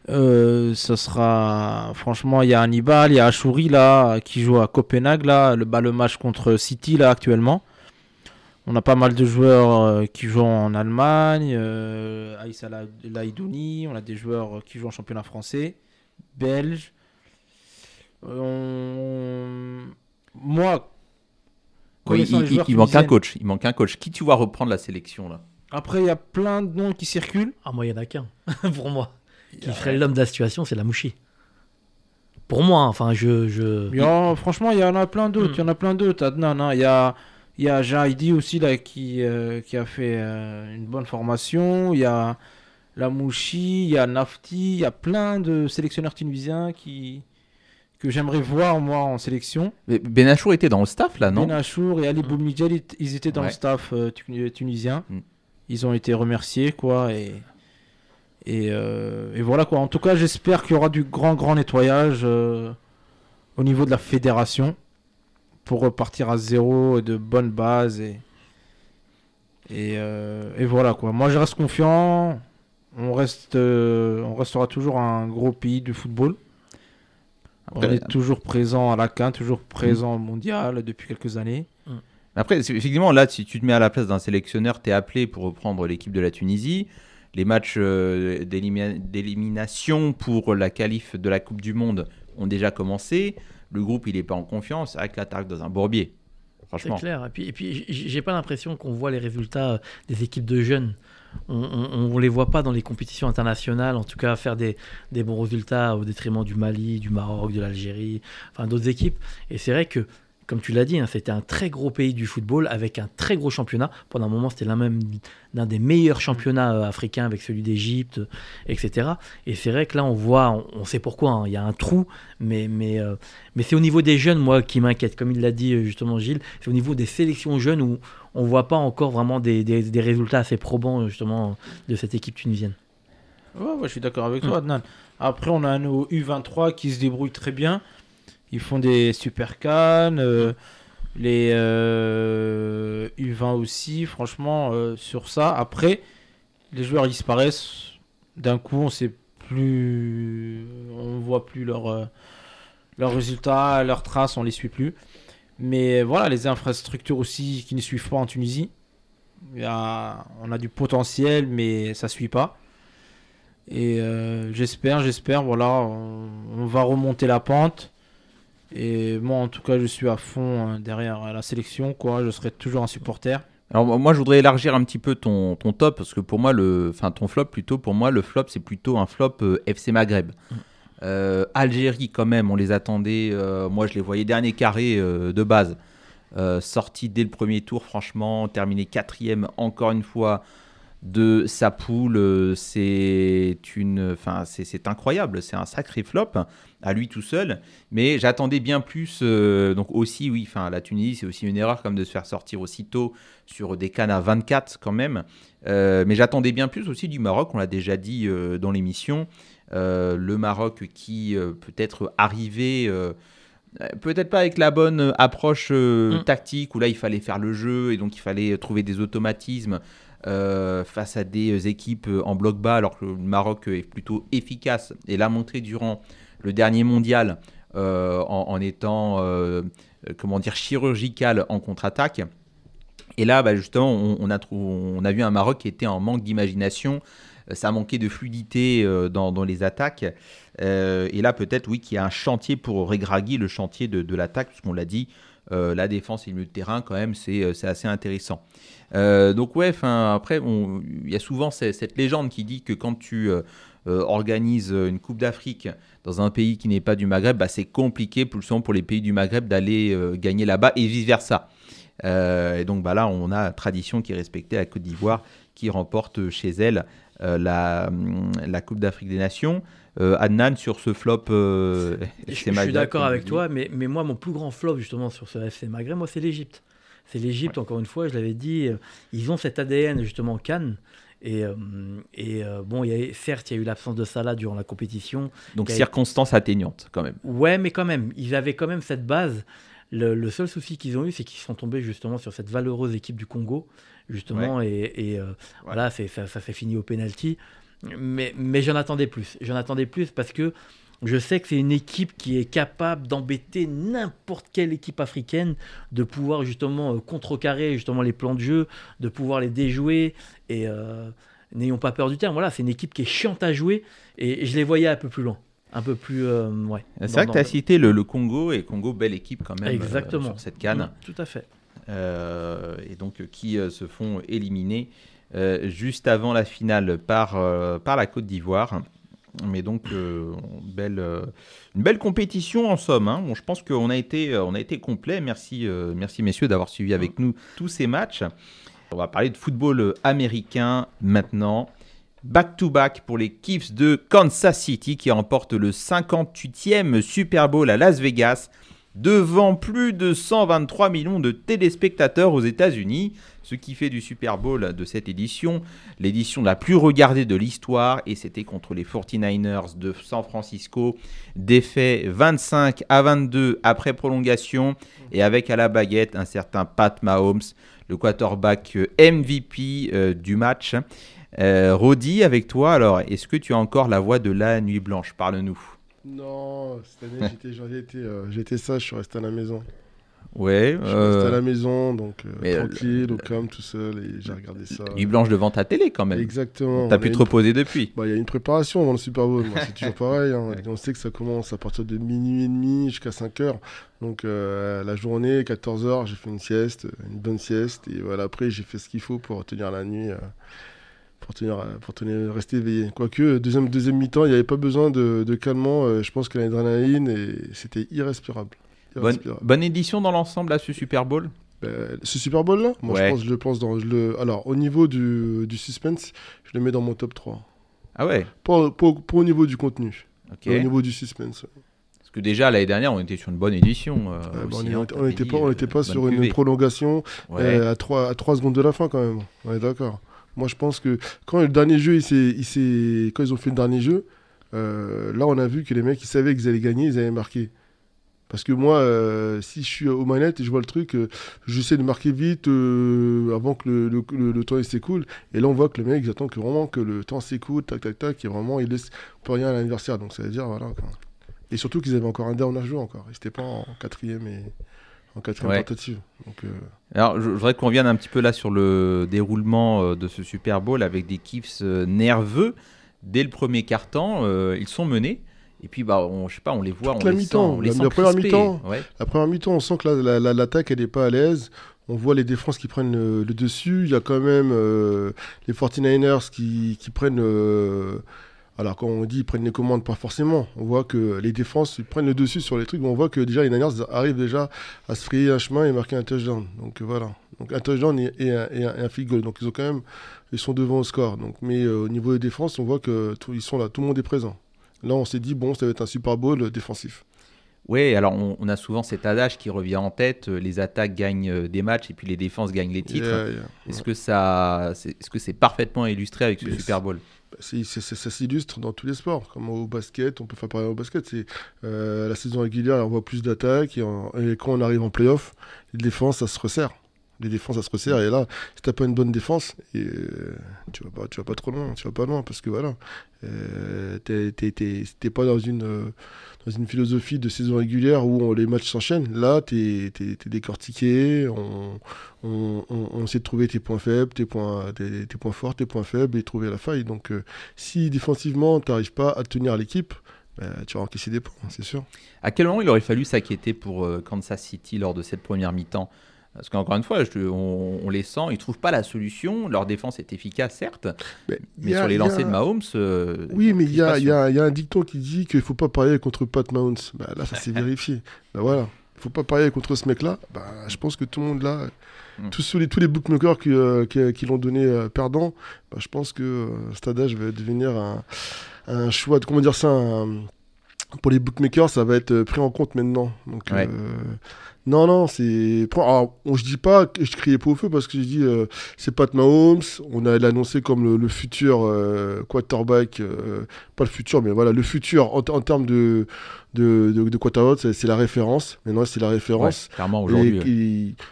euh, ce sera franchement il y a Hannibal, il y a Achouri là qui joue à Copenhague là, le, bah, le match contre City là actuellement. On a pas mal de joueurs euh, qui jouent en Allemagne, euh, Aïssa La- Laïdouni, on a des joueurs qui jouent en championnat français, belge. Euh, on- Moi, Oui, il, manque un coach. Il manque un coach. Qui tu vois reprendre la sélection là? Après, il y a plein de noms qui circulent. Ah, moi, il n'y en a qu'un, pour moi. Qui ferait l'homme de la situation, c'est la Mouchi. Pour moi, hein, enfin, je. je... Il y a- franchement, il y en a plein d'autres. Mm. Il y en a plein d'autres. Adnan, hein. Il y a, il y a Jaidi aussi là, qui, euh, qui a fait euh, une bonne formation. Il y a Lamouchi, il y a Nafti. Il y a plein de sélectionneurs tunisiens qui, que j'aimerais voir moi en sélection. Mais Benachour était dans le staff là, non? Ben Achour et Ali Boumidjel, ils- étaient dans Ouais. le staff euh, tu- tunisien. Mm. Ils ont été remerciés, quoi. Et, et, euh, et voilà, quoi. En tout cas, j'espère qu'il y aura du grand, grand nettoyage euh, au niveau de la fédération pour repartir à zéro et de bonnes bases. Et, et, euh, et voilà, quoi. Moi, je reste confiant. On, reste, on restera toujours un gros pays du football. On est toujours présent à la CAN, toujours présent au mondial depuis quelques années. Après, effectivement, là, si tu te mets à la place d'un sélectionneur, tu es appelé pour reprendre l'équipe de la Tunisie. Les matchs euh, d'élimi- d'élimination pour la qualif de la Coupe du Monde ont déjà commencé. Le groupe, il n'est pas en confiance. C'est que l'attaque dans un bourbier. C'est Franchement. clair. Et puis, et puis j'ai pas l'impression qu'on voit les résultats euh, des équipes de jeunes. On, on les voit pas dans les compétitions internationales, en tout cas faire des, des bons résultats au détriment du Mali, du Maroc, de l'Algérie, enfin d'autres équipes. Et c'est vrai que, comme tu l'as dit, hein, c'était un très gros pays du football avec un très gros championnat. Pendant un moment, c'était l'un même des meilleurs championnats euh, africains avec celui d'Égypte, etc. Et c'est vrai que là, on voit, on, on sait pourquoi, hein, il y a un trou, mais, mais, euh, mais c'est au niveau des jeunes, moi, qui m'inquiète. Comme il l'a dit euh, justement Gilles, c'est au niveau des sélections jeunes où on voit pas encore vraiment des, des- des résultats assez probants, justement, de cette équipe tunisienne. Ouais, ouais, je suis d'accord avec Mm. toi, Adnan. Après, on a nos U23 qui se débrouillent très bien. Ils font des super cannes. euh, les euh, U20 aussi, franchement, euh, sur ça. Après, les joueurs disparaissent. D'un coup, on sait plus. On voit plus leurs euh, leurs résultats, leurs traces, on les suit plus. Mais voilà, les infrastructures aussi qui ne suivent pas en Tunisie. On a du potentiel, mais ça suit pas. Et euh, j'espère, j'espère, voilà, on va remonter la pente. Et moi, en tout cas, je suis à fond euh, derrière la sélection, quoi. Je serai toujours un supporter. Alors moi je voudrais élargir un petit peu ton, ton top parce que pour moi le enfin ton flop plutôt pour moi le flop c'est plutôt un flop euh, FC Maghreb. Euh, Algérie quand même on les attendait euh, moi je les voyais dernier carré de base sorti dès le premier tour franchement terminé quatrième encore une fois de sa poule c'est une enfin c'est incroyable c'est un sacré flop à lui tout seul mais j'attendais bien plus euh, donc aussi oui enfin la Tunisie c'est aussi une erreur comme de se faire sortir aussitôt sur des cannes à 24 quand même. Euh, mais j'attendais bien plus aussi du Maroc, on l'a déjà dit euh, dans l'émission. Le Maroc qui peut-être arrivait, peut-être pas avec la bonne approche euh, Mm. tactique, où là il fallait faire le jeu et donc il fallait trouver des automatismes euh, face à des équipes en bloc bas, alors que le Maroc est plutôt efficace et l'a montré durant le dernier mondial euh, en, étant, euh, euh, comment dire, chirurgical en contre-attaque. Et là, bah, justement, on, a on a vu un Maroc qui était en manque d'imagination. Euh, Ça manquait de fluidité euh, dans, les attaques. Euh, et là, peut-être, oui, qu'il y a un chantier pour Regragui, le chantier de, de l'attaque, puisqu'on l'a dit, euh, la défense et le terrain, quand même, c'est euh, assez intéressant. Euh, donc, ouais, après, il y a souvent ce- cette légende qui dit que quand tu euh, euh, organises une Coupe d'Afrique dans un pays qui n'est pas du Maghreb, bah, c'est compliqué pour, pour les pays du Maghreb d'aller euh, gagner là-bas et vice-versa. Euh, et donc bah là, on a tradition qui est respectée à Côte d'Ivoire, qui remporte chez elle euh, la, hum, la Coupe d'Afrique des Nations. Euh, Adnan, sur ce flop, euh, Je, FC je suis d'accord avec toi, mais, mais moi, mon plus grand flop, justement, sur ce FC Maghreb, moi, c'est l'Égypte. C'est l'Égypte, encore une fois, je l'avais dit, euh, ils ont cet ADN, justement, Cannes. Et, euh, et euh, bon, il y a, certes, il y a eu l'absence de Salah durant la compétition. Donc circonstances atteignantes quand même. Ouais, mais quand même, ils avaient quand même cette base. Le, le seul souci qu'ils ont eu, c'est qu'ils sont tombés justement sur cette valeureuse équipe du Congo, justement, et, et, euh, voilà, ça, ça s'est fini au penalty. Mais, mais j'en attendais plus. J'en attendais plus parce que je sais que c'est une équipe qui est capable d'embêter n'importe quelle équipe africaine, de pouvoir justement euh, contrecarrer justement les plans de jeu, de pouvoir les déjouer. Et euh, n'ayons pas peur du terme. Voilà, c'est une équipe qui est chiante à jouer et je les voyais un peu plus loin. Un peu plus. euh, ouais. C'est vrai que tu as le- cité le, le Congo, et Congo, belle équipe quand même euh, Exactement. sur cette canne. Mm, tout à fait. euh, et donc qui se font éliminer euh, juste avant la finale par, euh, par la Côte d'Ivoire. Mais donc, euh, belle, une belle compétition en somme. hein. Bon, je pense qu'on a été, on a été complet. Merci, merci messieurs d'avoir suivi avec nous tous ces matchs. On va parler de football américain maintenant. Back-to-back pour les Chiefs de Kansas City qui remportent le 58e Super Bowl à Las Vegas devant plus de 123 millions de téléspectateurs aux États-Unis, ce qui fait du Super Bowl de cette édition l'édition la plus regardée de l'histoire et c'était contre les 49ers de San Francisco, défait 25 à 22 après prolongation et avec à la baguette un certain Pat Mahomes, le quarterback euh, MVP euh, du match. Euh, Rodi, avec toi, alors est-ce que tu as encore la voix de la nuit blanche? Parle-nous. Non, cette année, euh, j'étais sage, je suis resté à la maison. Ouais. Je suis resté à euh, la maison, donc euh, mais, euh, tranquille, au calme, tout seul, et j'ai regardé ça. Nuit blanche devant ta télé quand même. Exactement. T'as pu te une- reposer depuis. Bah, il y a une préparation avant le Super Bowl, c'est toujours pareil. hein. On sait que ça commence à partir de minuit et demi jusqu'à 5 heures. Donc euh, la journée, 14 heures, j'ai fait une sieste, une bonne sieste. Et voilà, après, j'ai fait ce qu'il faut pour tenir la nuit, euh, pour, tenir, euh, pour tenir, rester éveillé. Quoique, deuxième, deuxième mi-temps, il n'y avait pas besoin de, de calmant. euh, je pense que l'adrénaline, c'était irrespirable. Bonne, édition dans l'ensemble à ce Super Bowl? Ben, ce Super Bowl là, moi Ouais. je pense, je le pense dans je le. Alors au niveau du, du suspense, je le mets dans mon top 3. Ah ouais, Pas, au niveau du contenu, ok. mais au niveau du suspense. Parce que déjà l'année dernière, on était sur une bonne édition. euh, bah, aussi, on hein, n'était dit, pas, on euh, était pas bonne sur une prolongation Ouais. euh, à, 3, à 3 secondes de la fin quand même. On est d'accord. Moi je pense que quand le dernier jeu, il il quand ils ont fait le dernier jeu, là on a vu que les mecs ils savaient qu'ils allaient gagner, ils avaient marqué. Parce que moi, euh, si je suis aux manettes et je vois le truc, euh, j'essaie de marquer vite euh, avant que le, le- le- le temps s'écoule. Et là, on voit que le mec, il attend que vraiment que le temps s'écoule, tac, tac, tac, et vraiment, il laisse plus rien à l'adversaire. Donc, ça veut dire, voilà. quoi. Et surtout qu'ils avaient encore un à jouer encore. Ils n'étaient pas en quatrième et en quatrième Ouais. tentative. Donc, Alors, je, je voudrais qu'on revienne un petit peu là sur le déroulement de ce Super Bowl avec des euh, nerveux. Dès le premier quart-temps, ils sont menés. Et puis, bah, on, je sais pas, on les voit, Toute on la les mi-temps, sent, on les la- sent la première mi-temps. Ouais. La première mi-temps, on sent que la- la- la- l'attaque, elle n'est pas à l'aise. On voit les défenses qui prennent le, le dessus. Il y a quand même euh, les 49ers qui, qui prennent. euh, alors, quand on dit ils prennent les commandes, pas forcément. On voit que les défenses ils prennent le dessus sur les trucs. on voit que déjà, les Niners arrivent déjà à se frayer un chemin et marquer un touchdown. Donc, euh, voilà. Donc, un touchdown et, un, et un- et un field goal. Donc, ils ont quand même. Ils sont devant au score. Donc, mais euh, au niveau des défenses, on voit que tout- ils sont là. Tout le monde est présent. Là, on s'est dit, bon, ça va être un Super Bowl euh, défensif. Ouais, alors on, on a souvent cet adage qui revient en tête euh, les attaques gagnent euh, des matchs et puis les défenses gagnent les titres. Yeah, yeah. Est-ce que ça, c'est- est-ce que c'est parfaitement illustré avec ce Mais Super Bowl? Bah, ça s'illustre dans tous les sports, comme au basket, on peut faire pareil au basket. C'est euh, la saison régulière, on voit plus d'attaques et, et quand on arrive en playoff, les défenses, ça se resserre. Les défenses, ça se resserre et là, si t'as pas une bonne défense, euh, tu vas pas, tu vas pas trop loin, tu vas pas loin parce que voilà, euh, t'es- pas dans une euh, dans une philosophie de saison régulière où les matchs s'enchaînent. Là, t'es es, décortiqué, on, on, on, sait trouver tes points faibles, tes points, tes, points forts, tes points faibles et trouver la faille. Donc, euh, si défensivement, tu n'arrives pas à tenir l'équipe, bah, tu vas encaisser des points, c'est sûr. À quel moment il aurait fallu s'inquiéter pour Kansas City lors de cette première mi-temps? Parce qu'encore une fois, je- on, on les sent, ils trouvent pas la solution. Leur défense est efficace, certes, Mais, a- sur les a- lancers de Mahomes. euh, Oui, mais il y a, y, y un dicton qui dit qu'il ne faut pas parier contre Pat Mahomes. Bah, là, ça s'est vérifié. Bah, voilà. Il ne faut pas parier contre ce mec-là. Bah, je pense que tout le monde là, Mm. tous, les, tous les bookmakers qui, euh, qui, qui l'ont donné euh, perdant, bah, je pense que Stadage va devenir un, un choix, de, comment dire ça, un, pour les bookmakers, ça va être pris en compte maintenant. Donc, Ouais. Non, non, c'est. Alors, on, je dis pas que je criais pas au feu parce que je dis euh, c'est Pat Mahomes. On a annoncé comme le, le futur euh, quarterback, euh, pas le futur, mais voilà, le futur en, en termes de, de, de, de quarterback, c'est- la référence. Maintenant, c'est la Ouais, référence. clairement aujourd'hui. ouais.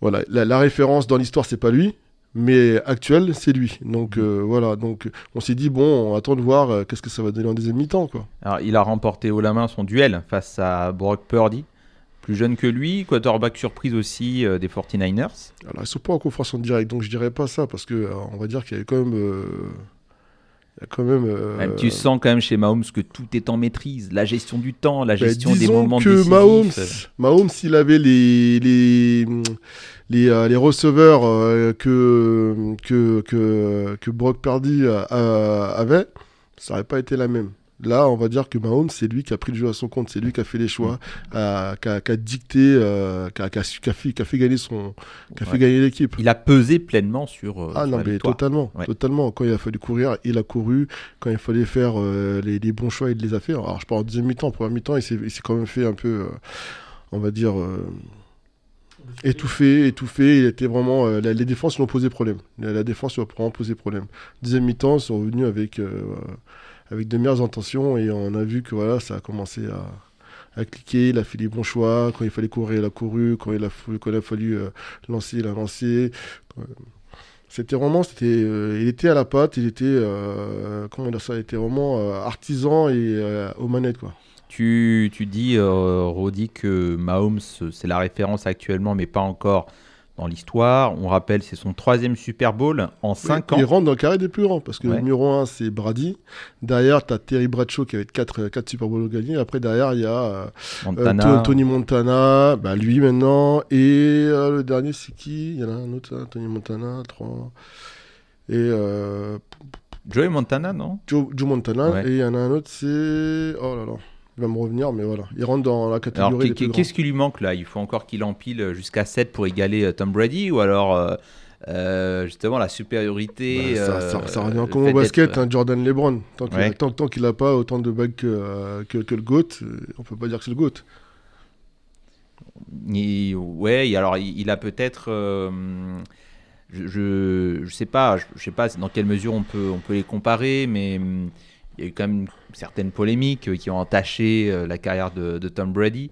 voilà, la, la référence dans l'histoire, c'est pas lui, mais actuel, c'est lui. Donc Mm. euh, voilà, donc on s'est dit bon, on attend de voir euh, qu'est-ce que ça va donner en deuxième mi-temps, quoi. Alors, il a remporté haut la main son duel face à Brock Purdy, plus jeune que lui, quarterback surprise aussi euh, des 49ers. Alors ils sont pas en confrontation directe, donc je dirais pas ça parce que euh, on va dire qu'il y a quand même, euh, il y a quand même. euh, tu sens quand même chez Mahomes que tout est en maîtrise, la gestion du temps, la bah, gestion des moments que décisifs. Mahomes, Mahomes, s'il avait les les les, les receveurs que, que que que Brock Purdy avait, ça aurait pas été la même. Là, on va dire que Mahomes, c'est lui qui a pris le jeu à son compte, c'est lui qui a fait les choix, Mm. a- qui a, dicté, euh, qui, a, fait, gagner son, qui a Ouais. fait gagner l'équipe. Il a pesé pleinement sur, euh, Ah sur non, la mais victoire. totalement, Ouais. totalement. Quand il a fallu courir, il a couru. Quand il fallait faire euh, les, les bons choix, il les a fait. Alors, je parle en deuxième mi-temps. Première mi-temps, il s'est quand même fait un peu, on va dire, étouffé, étouffé. Il était vraiment. euh, la- les défenses lui ont posé problème. La, la défense lui a vraiment posé problème. Deuxième mi-temps, ils sont revenus avec, euh, avec de meilleures intentions et on a vu que voilà, ça a commencé à, cliquer. Il a fait les bons choix. Quand il fallait courir, il a couru. Quand il a, a fallu euh, lancer, il a lancé. Euh, C'était vraiment, euh, il était à la patte, il était, comment dire ça, il était vraiment artisan et aux manettes quoi. Tu, tu dis, Rodi, que Mahomes, c'est la référence actuellement, mais pas encore dans l'histoire. On rappelle, c'est son troisième Super Bowl en 5 Il ans. rentre dans le carré des plus grands parce que Ouais. le numéro 1 c'est Brady. Derrière, tu as Terry Bradshaw qui avait 4, quatre Super Bowls gagnés. Après, derrière, il y a euh, euh, Montana. To- Tony Montana, bah, lui maintenant. Et euh, le dernier, c'est qui? Il y en a un autre, hein, Tony Montana, 3. Et euh, Joey Montana, non? Joe, Joe Montana. Ouais. Et il y en a un autre, c'est. Oh là là. Il va me revenir, mais voilà. Il rentre dans la alors, catégorie qu'est-ce qui lui manque là? Il faut encore qu'il empile jusqu'à 7 pour égaler euh, Tom Brady Ou alors, euh, euh, justement, la supériorité Bah, ça, euh, ça, ça revient comme au basket, hein, Jordan LeBron. Tant qu'il Ouais. tant- tant qu'il n'a pas autant de bagues que, que, que le GOAT, on peut pas dire que c'est le GOAT. Il- ouais, alors il, il a peut-être, je, je, je sais pas, je, je sais pas dans quelle mesure on peut, on peut les comparer, mais hum, il y a eu quand même certaines polémiques euh, qui ont entaché euh, la carrière de, de Tom Brady.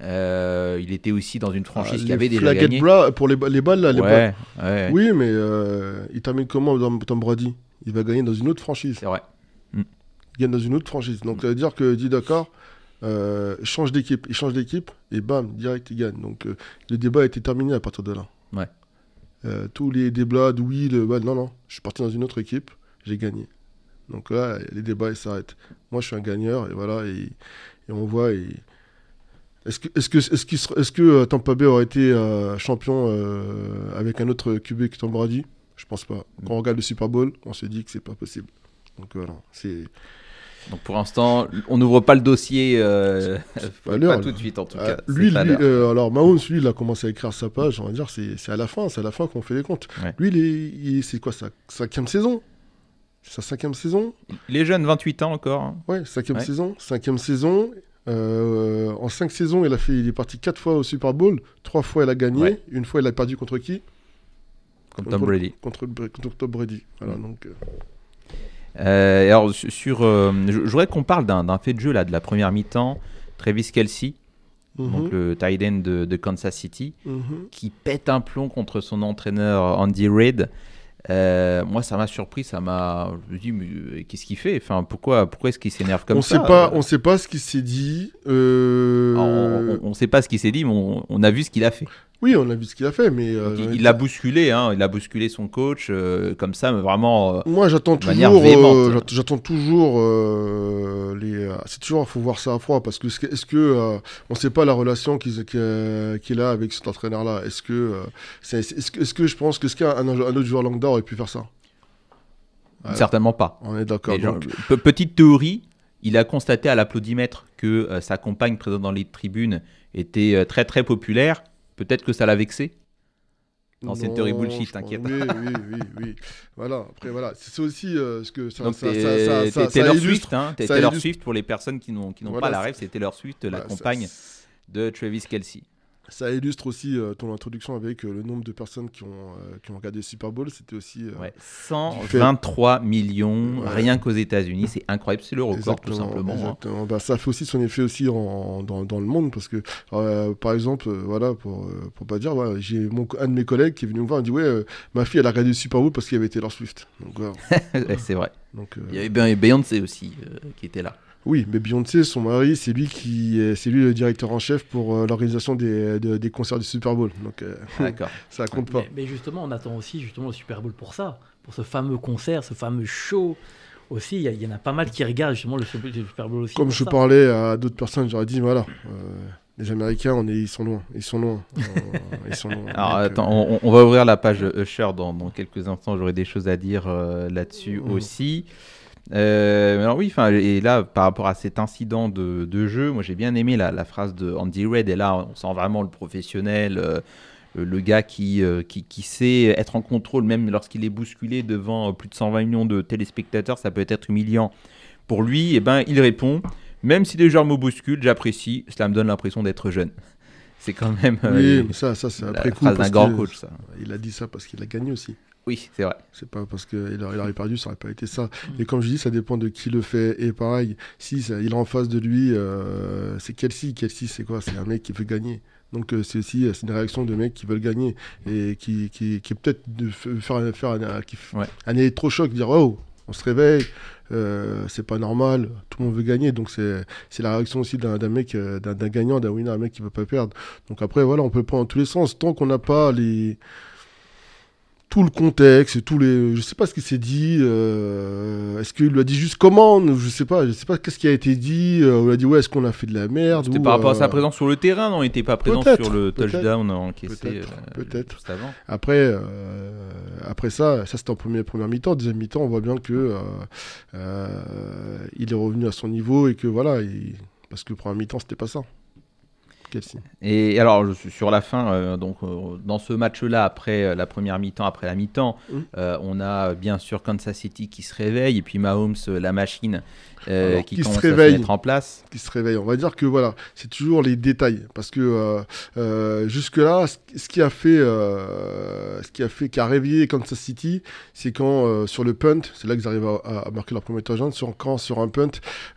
Euh, il était aussi dans une franchise Ah, qui avait déjà gagné. pour les, ba- les balles, là, les balles. ouais, Oui, mais euh, il termine comment Tom Brady? Il va gagner dans une autre franchise. c'est vrai. Il gagne dans une autre franchise. Donc ça veut dire que dit d'accord, euh, change d'équipe, il change d'équipe et bam, direct il gagne. Donc le débat a été terminé à partir de là. Ouais. Tous les débats de oui, le bah, non, non, je suis parti dans une autre équipe, j'ai gagné. Donc là, les débats ils s'arrêtent. Moi, je suis un gagneur et voilà, et, et on voit. Et... Est-ce que, est-ce que, est-ce qu'il sera- est-ce que euh, Tampa Bay aurait été euh, champion euh, avec un autre QB que Tom Brady? Je pense pas. Quand on regarde le Super Bowl, on se dit que c'est pas possible. Donc voilà, c'est. Donc pour l'instant, on n'ouvre pas le dossier, euh, pas tout de suite en tout Ah, cas. lui, euh, alors Mahomes, lui, il a commencé à écrire sa page, on va dire, c'est à la fin, c'est à la fin qu'on fait les comptes. Ouais. Lui, est, c'est quoi, sa cinquième saison? Sa cinquième saison Il est jeune, 28 ans encore. hein. Ouais, cinquième Ouais. saison. Cinquième saison. Euh, en cinq saisons, il, a fait, il est parti quatre fois au Super Bowl. Trois fois, il a gagné. Ouais. Une fois, il a perdu contre qui? Comme Tom Brady. Contre, contre Tom Brady. Voilà, Mm. donc, euh, Euh, alors, su- sur, je, voudrais qu'on parle d'un fait de jeu là, de la première mi-temps. Travis Kelsey, donc mhm, le tight end de, de Kansas City, mhm. qui pète un plomb contre son entraîneur Andy Reid. Euh, moi, ça m'a surpris, ça m'a. Je me dis, mais euh, qu'est-ce qu'il fait? Enfin, pourquoi, pourquoi est-ce qu'il s'énerve comme on ça? sait pas, on sait pas ce qu'il s'est dit. euh, on, ne sait pas ce qu'il s'est dit, mais on, on a vu ce qu'il a fait. Oui, on a vu ce qu'il a fait, mais euh, il il dire- bousculé, hein, il a bousculé son coach euh, comme ça, mais vraiment. euh, Moi, j'attends toujours. j'attends toujours les. c'est toujours, faut voir ça à froid parce que est-ce que, on sait pas la relation qu'il a avec cet entraîneur-là Est-ce que, est-ce que, je pense que ce qu'un un, un autre joueur lambda aurait pu faire ça? Ouais. certainement pas. On est d'accord. Donc- petite théorie, il a constaté à l'applaudimètre que sa compagne présente dans les tribunes était très très populaire. Peut-être que ça l'a vexé. Non, c'est une théorie bullshit, t'inquiète. Oui, oui, oui, oui. Voilà, après, voilà. C'est aussi euh, ce que ça, Donc ça, ça, ça, Taylor illustre. Swift, hein, Taylor illustre- Swift pour les personnes qui n'ont Voilà, pas la rêve, c'est Taylor Swift, la Voilà, ça- compagne de Travis Kelsey. Ça illustre aussi euh, ton introduction avec euh, le nombre de personnes qui ont, euh, qui ont regardé Super Bowl. C'était aussi. euh, Ouais, du fait- 123 millions, Ouais. rien qu'aux États-Unis, c'est incroyable, c'est le record tout Exactement, simplement. hein. Bah, ça fait aussi son effet aussi en, dans, dans le monde parce que, par exemple, voilà, pour, pour pas dire, j'ai mon, un de mes collègues qui est venu me voir et me dit Ouais, ma fille, elle a regardé Super Bowl parce qu'il y avait Taylor Swift. Donc, c'est vrai. Donc, Il y avait Be- Beyoncé aussi euh, qui était là. Oui, mais Beyoncé, son mari, c'est lui qui est, c'est lui le directeur en chef pour euh, l'organisation des, de- des concerts du Super Bowl. Donc, euh, D'accord. ça compte pas. Mais, mais justement, on attend aussi justement le Super Bowl pour ça, pour ce fameux concert, ce fameux show. Aussi, il y, en a pas mal qui regardent justement le Super le Super Bowl aussi. Comme je ça. parlais à d'autres personnes, j'aurais dit voilà, euh, les Américains, on est, ils sont loin, ils sont loin, Euh, ils sont loin. Alors Donc, euh, attends, on, on va ouvrir la page Usher dans, dans quelques instants, j'aurai des choses à dire euh, là-dessus Mhm. aussi. Euh, alors oui, enfin, et là, par rapport à cet incident de, de jeu, moi j'ai bien aimé la, la phrase de Andy Reid, et là on sent vraiment le professionnel, euh, le, gars qui, euh, qui, qui sait être en contrôle, même lorsqu'il est bousculé devant plus de 120 millions de téléspectateurs, ça peut être humiliant pour lui, et ben il répond, même si les joueurs me bousculent, j'apprécie, cela me donne l'impression d'être jeune. C'est quand même oui, mais ça, ça c'est après coup. d'un grand coach, ça. Il a dit ça parce qu'il a gagné aussi. Oui, c'est vrai. C'est pas parce qu'il aurait, il aurait perdu, ça aurait pas été ça. Mm. Et comme je dis, ça dépend de qui le fait. Et pareil, si ça- il est en face de lui, euh, c'est Kelsey. Kelsey, c'est quoi? C'est un mec qui veut gagner. Donc euh, c'est aussi euh, c'est une réaction de mecs qui veulent gagner et qui, qui, qui est peut-être de faire, un- faire un, qui Ouais. un électrochoc, dire oh, on se réveille, euh, c'est pas normal, tout le monde veut gagner. Donc c'est c'est la réaction aussi d'un mec, d'un gagnant, d'un winner, un mec qui veut pas perdre. Donc après, voilà, on peut prendre dans tous les sens. Tant qu'on n'a pas les tout le contexte, tous les, je sais pas ce qu'il s'est dit. euh, est-ce qu'il lui a dit juste comment Je sais pas. Je sais pas qu'est-ce qui a été dit. euh, on lui a dit ouais, est-ce qu'on a fait de la merde C'était ou, par rapport à sa euh, présence sur le terrain, non Il n'était pas présent sur le touchdown encaissé peut-être. Après, après ça, ça c'était en première, première mi-temps. Deuxième mi-temps, on voit bien que il est revenu à son niveau et que voilà, il- parce que première mi-temps, c'était pas ça. Et alors, je suis sur la fin, euh, donc euh, dans ce match-là, après euh, la première mi-temps, après la mi-temps, Mm. on a bien sûr Kansas City qui se réveille, et puis Mahomes, la machine, euh, Alors, qui, qui se réveille. à se mettre en place. qui se réveille. On va dire que voilà, c'est toujours les détails parce que euh, euh, jusque là, ce qui a fait, ce qui a fait, qui a réveillé Kansas City, c'est quand sur le punt, c'est là qu'ils arrivent à, à- marquer leur premier touchdown. Sur quand sur un punt,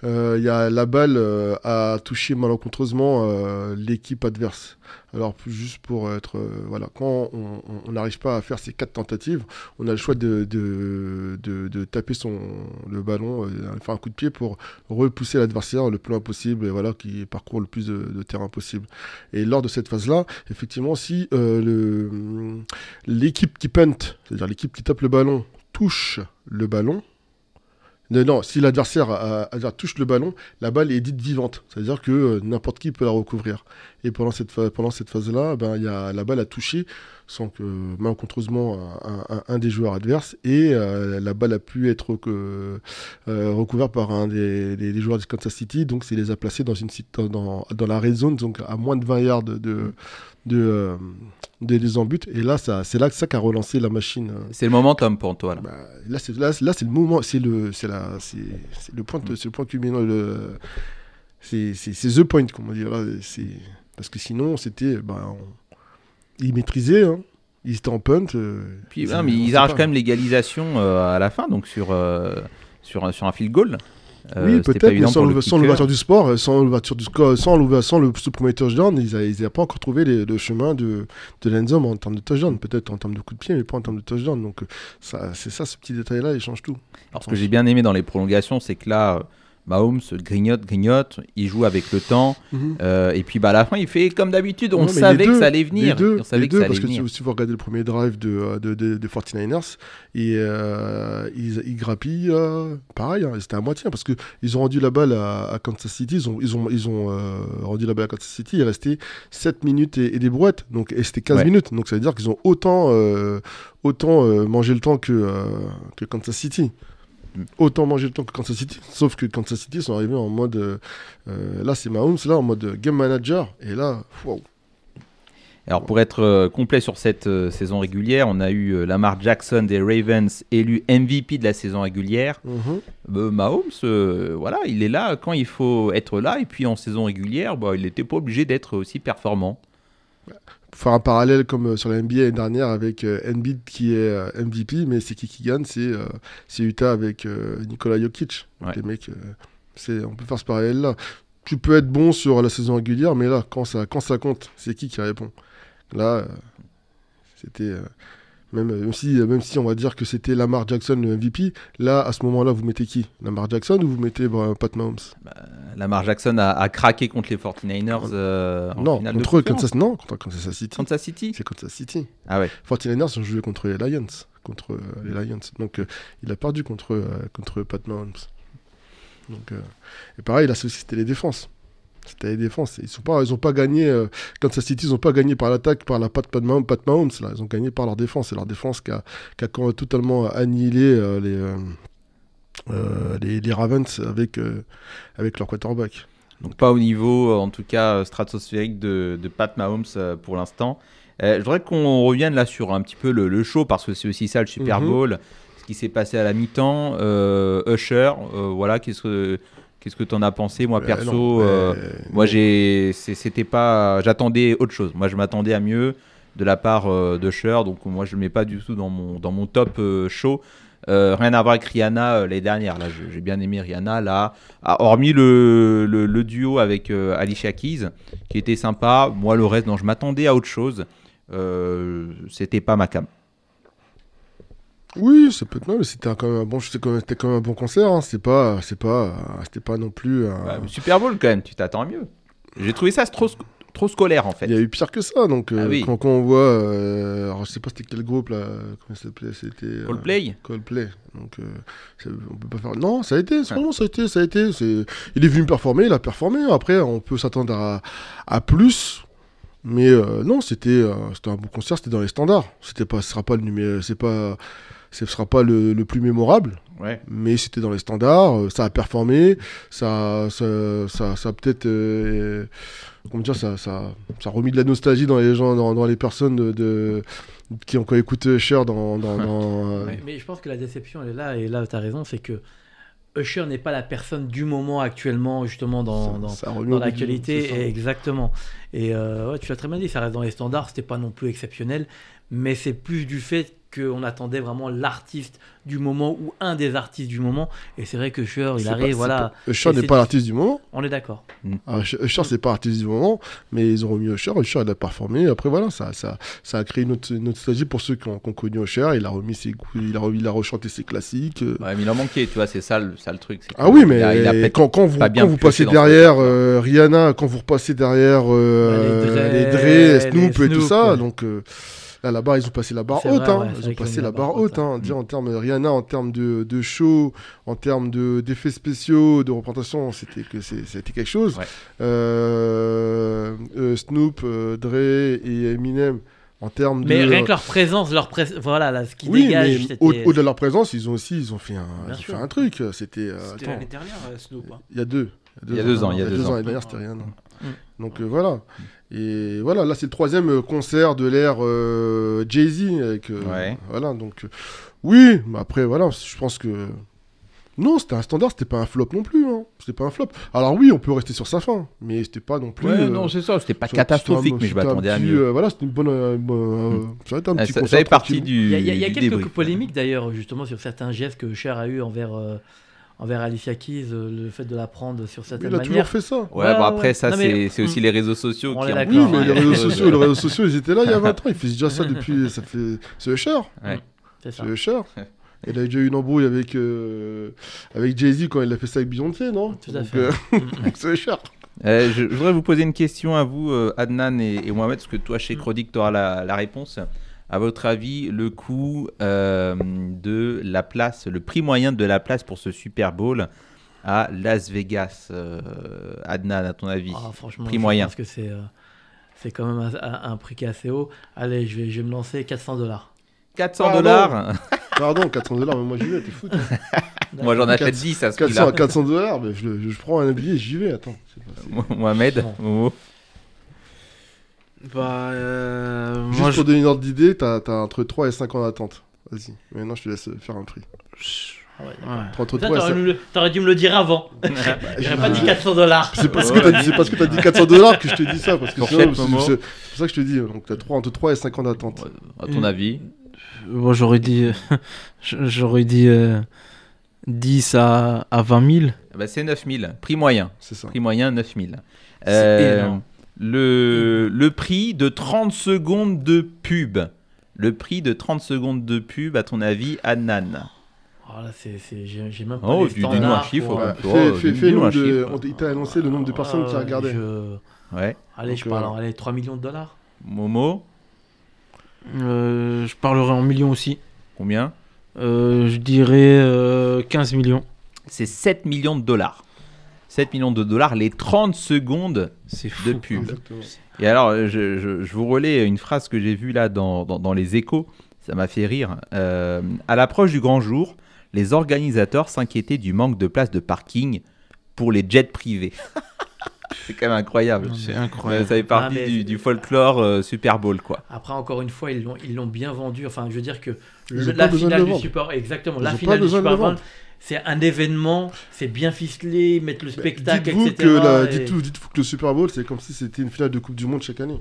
il y a la balle a touché malencontreusement l'équipe adverse. Alors juste pour être voilà, quand on- n'arrive pas à faire ces quatre tentatives, on a le choix de de, de, de taper son le ballon, faire un coup de pied pour repousser l'adversaire le plus loin possible et voilà qui parcourt le plus de, terrain possible. Et lors de cette phase-là, effectivement, si euh, le l'équipe qui punt, c'est-à-dire l'équipe qui tape le ballon, touche le ballon. Non, si l'adversaire a- touche le ballon, la balle est dite vivante. C'est-à-dire que euh, n'importe qui peut la recouvrir. Et pendant cette, phase-là, ben, il y a, la balle a touché sans que malencontreusement un, des joueurs adverses et euh, la balle a pu être que, euh, recouvert par un des, joueurs de Kansas City. Donc, c'est les a placés dans, une, dans, dans la red zone, donc à moins de 20 yards de, de, euh, des- des embuts. Et là, ça, c'est là que ça qu'a relancé la machine. euh. C'est le momentum pour toi. Là. Bah, là, c'est, là, là, c'est le moment, c'est le, c'est la, c'est, c'est le point, de- c'est le point culminant. Le, c'est, c'est, c'est the point, comment dire. Là, c'est, parce que sinon, c'était, bah, on- ils maîtrisaient, hein. Ils étaient en punt. euh, Puis, ils- non, mais ils arrachent quand même l'égalisation euh, à la fin, donc sur, euh, sur, sur un field goal. Euh, oui, peut-être, mais évident sans, l'ouverture du sport, euh, sans l'ouverture du score, sans, sans le ce premier touchdown, ils n'avaient pas encore trouvé les- le chemin de, de l'endzone en termes de touchdown. Peut-être en termes de coup de pied, mais pas en termes de touchdown. Donc, euh, ça, c'est ça, ce petit détail-là, il change tout. Alors, ce que j'ai bien aimé dans les prolongations, c'est que là, euh, Mahomes grignote, grignote, il joue avec le temps, euh, et puis bah, à la fin, il fait comme d'habitude, on Non, savait que deux, ça allait Les venir. deux, on savait les que deux, ça allait parce que si, si vous regardez le premier drive de, euh, de, de- des 49ers, et, euh, ils, ils grappillent euh, pareil, hein, c'était à moitié, parce qu'ils ont rendu la balle à, à Kansas City, ils ont, ils ont, ils ont rendu la balle à Kansas City, il restait 7 minutes et, et des brouettes, donc, et c'était 15 Ouais. minutes, donc ça veut dire qu'ils ont autant, autant mangé le temps que, que Kansas City. Autant manger le temps que Kansas City, sauf que Kansas City sont arrivés en mode. euh, euh, là, c'est Mahomes, là, en mode game manager, et là, wow. Alors pour être euh, complet sur cette euh, saison régulière, on a eu Lamar Jackson des Ravens élu MVP de la saison régulière. Mhm. Euh, Mahomes, euh, voilà, il est là quand il faut être là. Et puis en saison régulière, bah, il n'était pas obligé d'être aussi performant. Faire un parallèle comme euh, sur la NBA l'année dernière avec euh, Embiid qui est euh, MVP, mais c'est qui qui gagne C'est Utah avec Nikola Jokic. Ouais. Les mecs, on peut faire ce parallèle-là. Tu peux être bon sur la saison régulière, mais là, quand ça, quand ça compte, c'est qui qui répond? Là, c'était. Euh, même, même, si, même si on va dire que c'était Lamar Jackson le MVP, là, à ce moment-là, vous mettez qui? Lamar Jackson ou vous mettez bah, Pat Mahomes? Lamar Jackson a, a craqué contre les 49ers euh, en Non, finale de contre conférence. Kansas, non, contre Kansas City. Kansas City? C'est Kansas City. Ah ouais. 49ers ont joué contre les Lions. Contre euh, les Lions. Donc euh, il a perdu contre, euh, contre Pat Mahomes. Donc, euh, et pareil, là c'était les défenses. C'était les défenses. Ils n'ont pas, ils ont pas gagné. euh, Kansas City, ils n'ont pas gagné par l'attaque, par la patte Pat Mahomes. Pat Mahomes là. Ils ont gagné par leur défense. C'est leur défense qui a, qui a totalement annihilé euh, les, euh, euh, les, les Ravens avec, avec leur quarterback. Donc pas au niveau, en tout cas, stratosphérique de, de Pat Mahomes pour l'instant. Je voudrais qu'on revienne là sur un petit peu le, le show, parce que c'est aussi ça le Super Mhm. Bowl, ce qui s'est passé à la mi-temps. Usher, voilà, qu'est-ce que qu'est-ce que t'en as pensé Moi perso, non, euh, euh, moi j'ai, c'était pas, j'attendais autre chose. Moi je m'attendais à mieux de la part euh, d'Usher, donc moi je le mets pas du tout dans mon dans mon top euh, show. Rien à voir avec Rihanna euh, l'année dernière. Là, j'ai bien aimé Rihanna. Là, Ah, hormis le, le- le duo avec Alicia Keys, qui était sympa. Moi, le reste, non, je m'attendais à autre chose. C'était pas ma cam. Oui, ça peut être mal, mais c'était quand même un bon, c'était quand même, c'était quand même un bon concert. Hein. Pas, c'est pas, c'était pas non plus. un- Super Bowl quand même, tu t'attends mieux. J'ai trouvé ça trop, sc- trop scolaire en fait. Il y a eu pire que ça, donc euh, Ah oui. quand, quand on voit, euh, alors je sais pas c'était quel groupe là, comment ça s'appelait, c'était euh, Coldplay Coldplay. Donc euh, ça- on peut pas faire. Non, ça a été, franchement ça a été, ça a été. Il est venu performer, il a performé. Après, on peut s'attendre à, à plus, mais euh, non, c'était, euh, c'était un bon concert, c'était dans les standards. C'était pas, ce sera pas le numéro, c'est pas, ce sera pas le, le plus mémorable Ouais. mais c'était dans les standards, euh, ça a performé, ça, ça, ça, ça a peut-être, euh, comment dire, ça, ça, ça a remis de la nostalgie dans les gens, dans, dans les personnes de, de- qui ont quand écouté Cher dans, dans, dans, euh. Mais je pense que la déception, elle est là, et là, tu as raison, c'est que Usher n'est pas la personne du moment actuellement, justement, dans, ça- dans, ça dans l'actualité. et Exactement. Et euh, ouais, tu l'as très bien dit, ça reste dans les standards, c'était pas non plus exceptionnel, mais c'est plus du fait qu'on attendait vraiment l'artiste du moment ou un des artistes du moment. Et c'est vrai que Usher, il arrive, pas- voilà, pas- Usher n'est pas l'artiste du moment. on est d'accord. Alors, Usher, Usher, c'est pas l'artiste du moment, mais ils ont remis Usher. Usher, il a performé. Après, voilà, ça, ça, ça a créé une, autre- une nostalgie pour ceux qui ont, qui ont connu Usher. Il a remis ses, il a, remis- il a rechanté ses classiques. euh, Ouais, mais il en manquait, tu vois, c'est ça, le- ça le truc. Ah oui, il mais a- il a peut-être quand, quand vous, pas bien quand vous pioché passez derrière euh, Rihanna, quand vous repassez derrière euh, Ouais, les les Dre, les Snoop et tout ça, ouais. donc euh, là, là-bas, ils ont passé la barre haute. vrai, hein. ouais, ils ont passé la la barre barre haute. haute, Hein. Dire en termes de Rihanna, en termes de, de show, en termes de- d'effets spéciaux, de représentation, c'était que c'était quelque chose. Ouais. Euh, euh, Snoop, euh, Dre et Eminem, en termes de. Mais rien que leur présence, leur pré- voilà, là, ce qui oui, dégage, au- au-delà de leur présence, ils ont aussi ils ont fait un, ils ont fait un truc. C'était. euh, l'année dernière, Snoop. hein. Il y a deux. Il y a deux ans, il y a deux ans. L'année dernière, c'était rien. Non. Mm. Donc euh, voilà. Et voilà, là, c'est le troisième euh, concert de l'ère euh, Jay-Z. Avec, euh, Ouais. Voilà, donc euh, oui, mais après, voilà, je pense que. Non, c'était un standard, c'était pas un flop non plus. Hein. C'était pas un flop. Alors oui, on peut rester sur sa fin, mais c'était pas non plus. Ouais, euh, non, c'est ça, c'était pas un- catastrophique, mais je m'attendais à mieux. euh, voilà, c'était une bonne. euh, bon, euh, ça va être un Ah, petit ça, ça concert fait partie tranquille. du. Il y a, y a- y a quelques débrief. polémiques d'ailleurs, justement, sur certains gestes que Cher a eu envers, euh, envers Alicia Keys, euh, le fait de la prendre sur Mais certaines il a toujours manières. fait ça. Ouais, Ouais, bon, après, ouais. ça, mais- c'est c'est aussi les réseaux sociaux On qui ont-. Oui, mais les réseaux sociaux, les réseaux sociaux, ils étaient là il y a 20 ans. Ils faisaient déjà ça depuis. Ça fait. C'est cher. Ouais. C'est ça. C'est cher. Il a déjà eu une embrouille avec, euh, avec Jay-Z quand il a fait ça avec Beyoncé, non? Tout à Donc, fait. euh, Mm. c'est cher. Euh, je, je voudrais vous poser une question à vous, Adnan et, et Mohamed, parce que toi, chez Mm. Crodic, tu auras la, la réponse. À votre avis, le coût euh, de la place, le prix moyen de la place pour ce Super Bowl à Las Vegas, euh, Adnan, à ton avis? Ah, franchement, Prix je moyen. pense que c'est euh, c'est quand même un, prix qui est assez haut. Allez, je vais, je vais me lancer 400 dollars. 400 Pardon. dollars Pardon, 400 dollars, mais moi j'y vais, t'es fou. Moi, j'en achète 400 10 à ce 400 à prix-là. 400 dollars, mais je, prends un billet et j'y vais, attends. Mohamed, Bon. Bah, euh, Juste moi, pour donner une ordre d'idée, t'as as entre 3 et 5 ans d'attente. Vas-y, maintenant je te laisse faire un prix. Ouais, je- ouais. Entre Ça, 3 et t'aurais 5 dû me le- T'aurais dû me le dire avant. J'aurais pas dit 400 dollars. C'est parce que t'as dit, parce que t'as dit 400 dollars que je te dis ça. Parce que c'est pour ça que je te dis. Donc t'as 3, entre 3 et 5 ans d'attente. À ton avis Moi, j'aurais dit, j'aurais dit euh, 10 à, à 20 000. Ah bah, C'est 9000, prix moyen. C'est ça. Prix moyen 9000. C'est Euh, énorme. Le, le prix de 30 secondes de pub. Le prix de 30 secondes de pub, à ton avis, Annan Oh, là, c'est, c'est- j'ai, j'ai même pas Oh, les dis-nous un chiffre, pour, ouais. euh, Fais, Oh, fais, dis-nous fais le un nombre de. chiffre. on- Il t'a annoncé le nombre de personnes qui euh, regardaient. je- Ouais. Allez, je Donc, parle euh, en allez, 3 millions de dollars. Momo, Euh, je parlerai en millions aussi. combien? Euh, je dirais euh, 15 millions. C'est 7 millions de dollars. 7 millions de dollars, les 30 secondes C'est de fou. pub. Exactement. Et alors, je, je- je vous relais une phrase que j'ai vue là dans, dans- dans les échos. Ça m'a fait rire. Euh, à l'approche du grand jour, les organisateurs s'inquiétaient du manque de places de parking pour les jets privés. C'est quand même incroyable. C'est incroyable. ça fait partie Ah, mais- du, du folklore euh, Super Bowl, quoi. Après, encore une fois, ils l'ont, ils l'ont bien vendu. Enfin, je veux dire que le- la finale le du. Super, exactement, Ils la finale du Super Bowl. C'est un événement, c'est bien ficelé, mettre le spectacle, Dites-vous etc. que, la- et- dites-vous, dites-vous que le Super Bowl, c'est comme si c'était une finale de Coupe du Monde chaque année.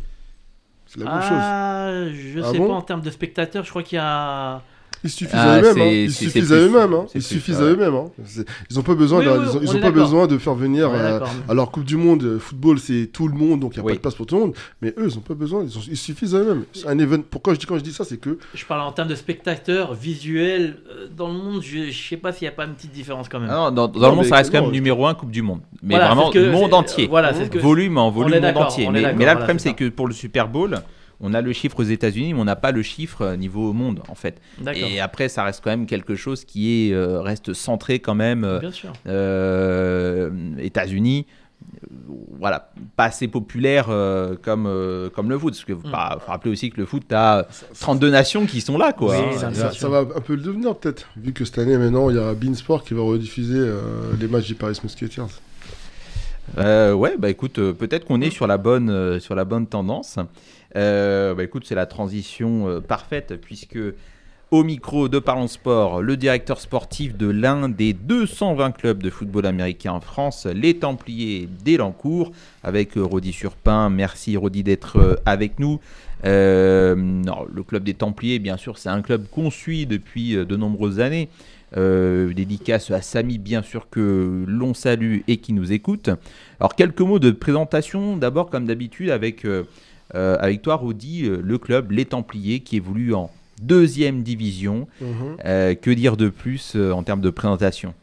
C'est la même chose. Ah, je Ah sais bon pas en termes de spectateurs, je crois qu'il y a. Ils suffisent Ah, à eux-mêmes. c'est- hein. Ils suffisent à eux-mêmes. hein. Ils plus, suffisent ouais. à eux-mêmes. hein. C'est- Ils ont pas besoin. Oui, de, oui, ils ont, on ils ont est pas besoin de faire venir. Euh, alors Coupe du Monde, euh, football, c'est tout le monde, donc il n'y a Oui. pas de place pour tout le monde. Mais eux, ils ont pas besoin. Ils, ont- ils suffisent à eux-mêmes. Un. Pourquoi je dis quand je dis ça, c'est que Je parle en termes de spectateurs visuels euh, dans le monde. Je, je sais pas s'il y a pas une petite différence quand même. Ah non, dans, dans Non, le monde, ça reste quand même numéro 1 Coupe du Monde. Mais Voilà, vraiment, monde entier. Voilà, c'est ce que. volume en volume monde entier. Mais, là, le voilà, problème, c'est que pour le Super Bowl, on a le chiffre aux États-Unis, mais on n'a pas le chiffre euh, niveau monde, en fait. Et après, ça reste quand même quelque chose qui est, euh, reste centré quand même euh, Bien sûr. euh, États-Unis. Euh, Voilà, pas assez populaire euh, comme, euh, comme le foot. Parce que Mm. bah, faut rappeler aussi que le foot, t'as 32 nations qui sont là, quoi. Oui, ça- ça, ça va un peu le devenir peut-être. Vu que cette année, maintenant, il y a Beansport qui va rediffuser euh, les matchs des Paris Musketeers. Euh, ouais, bah écoute, euh, peut-être qu'on est sur la bonne, euh, sur la bonne tendance. Euh, bah écoute, c'est la transition euh, parfaite puisque au micro de Parlons Sport, le directeur sportif de l'un des 220 clubs de football américain en France, les Templiers d'Elancourt, avec euh, Rodi Surpin. Merci Rodi d'être avec nous. Le club des Templiers, bien sûr, c'est un club qu'on suit depuis de nombreuses années. Euh, dédicace à Samy, bien sûr, que l'on salue et qui nous écoute. Alors, quelques mots de présentation. D'abord, comme d'habitude, avec, euh, avec toi, Rodi, euh, le club Les Templiers, qui évolue en deuxième division. Euh, que dire de plus euh, en termes de présentation?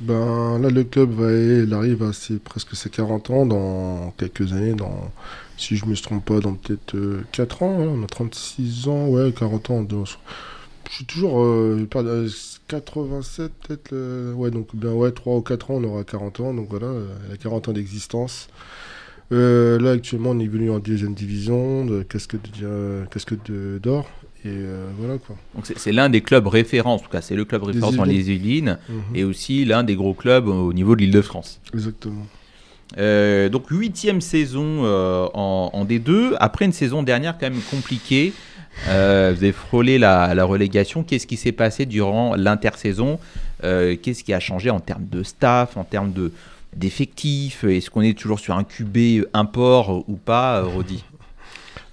Ben là, le club va, il arrive à ses, presque ses 40 ans dans quelques années. Dans, si je me trompe pas, dans peut-être 4 ans. voilà, on a 36 ans, ouais, 40 ans. donc, je suis toujours euh, pas- euh, 87 peut-être. euh, ouais, donc ben ouais, 3 ou 4 ans, on aura 40 ans. Donc voilà, euh, elle a 40 ans d'existence. Euh, là, actuellement, on est venu en deuxième division, de casquette de- casquette de- d'or. Et euh, voilà quoi. Donc, c'est- c'est l'un des clubs référents, en tout cas, c'est le club référent dans les Yvelines Mhm, et aussi l'un des gros clubs au niveau de l'île de France. Exactement. Euh, donc huitième saison euh, en, en D2, après une saison dernière quand même compliquée. Euh, vous avez frôlé la, la relégation. Qu'est-ce qui s'est passé durant l'intersaison? Euh, Qu'est-ce qui a changé en termes de staff, en termes de d'effectifs Est-ce qu'on est toujours sur un QB import ou pas, euh, Rodi?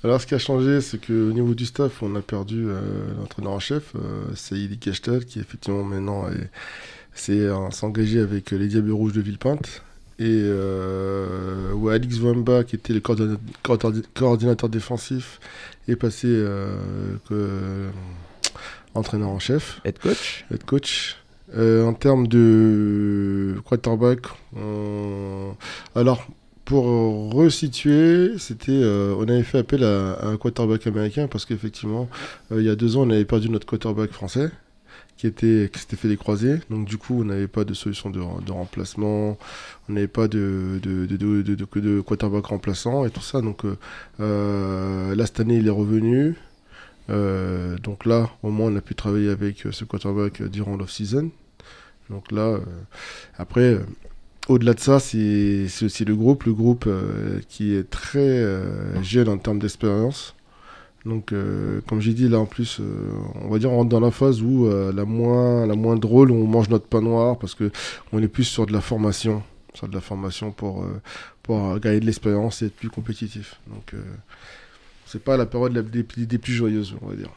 Alors, ce qui a changé, c'est qu'au niveau du staff, on a perdu euh, l'entraîneur en chef, euh, Saïd Keshtel, qui effectivement maintenant est- s'est euh, engagé avec euh, les Diables Rouges de Villepinte. Et euh, où Alix Wamba, qui était le coordinateur défensif, est passé euh, que- entraîneur en chef, Head coach? Head coach. Euh, en termes de quarterback, alors pour resituer, c'était, euh, on avait fait appel à, un quarterback américain parce qu'effectivement, euh, il y a deux ans, on avait perdu notre quarterback français qui était qui s'était fait des croisés. Donc du coup, on n'avait pas de solution de, remplacement, on n'avait pas de de, quarterback remplaçant et tout ça. Donc là, cette année, il est revenu. Euh, donc là, au moins, on a pu travailler avec euh, ce quarterback euh, durant l'off-season. Donc là, après, au-delà de ça, c'est aussi le groupe, le groupe qui est très jeune en termes d'expérience. Donc, comme j'ai dit, là en plus, on va dire on rentre dans la phase où la moins la moins drôle, on mange notre pain noir parce que on est plus sur de la formation, sur de la formation pour pour gagner de l'expérience et être plus compétitif. Donc, c'est pas la période la- des, plus joyeuses, on va dire.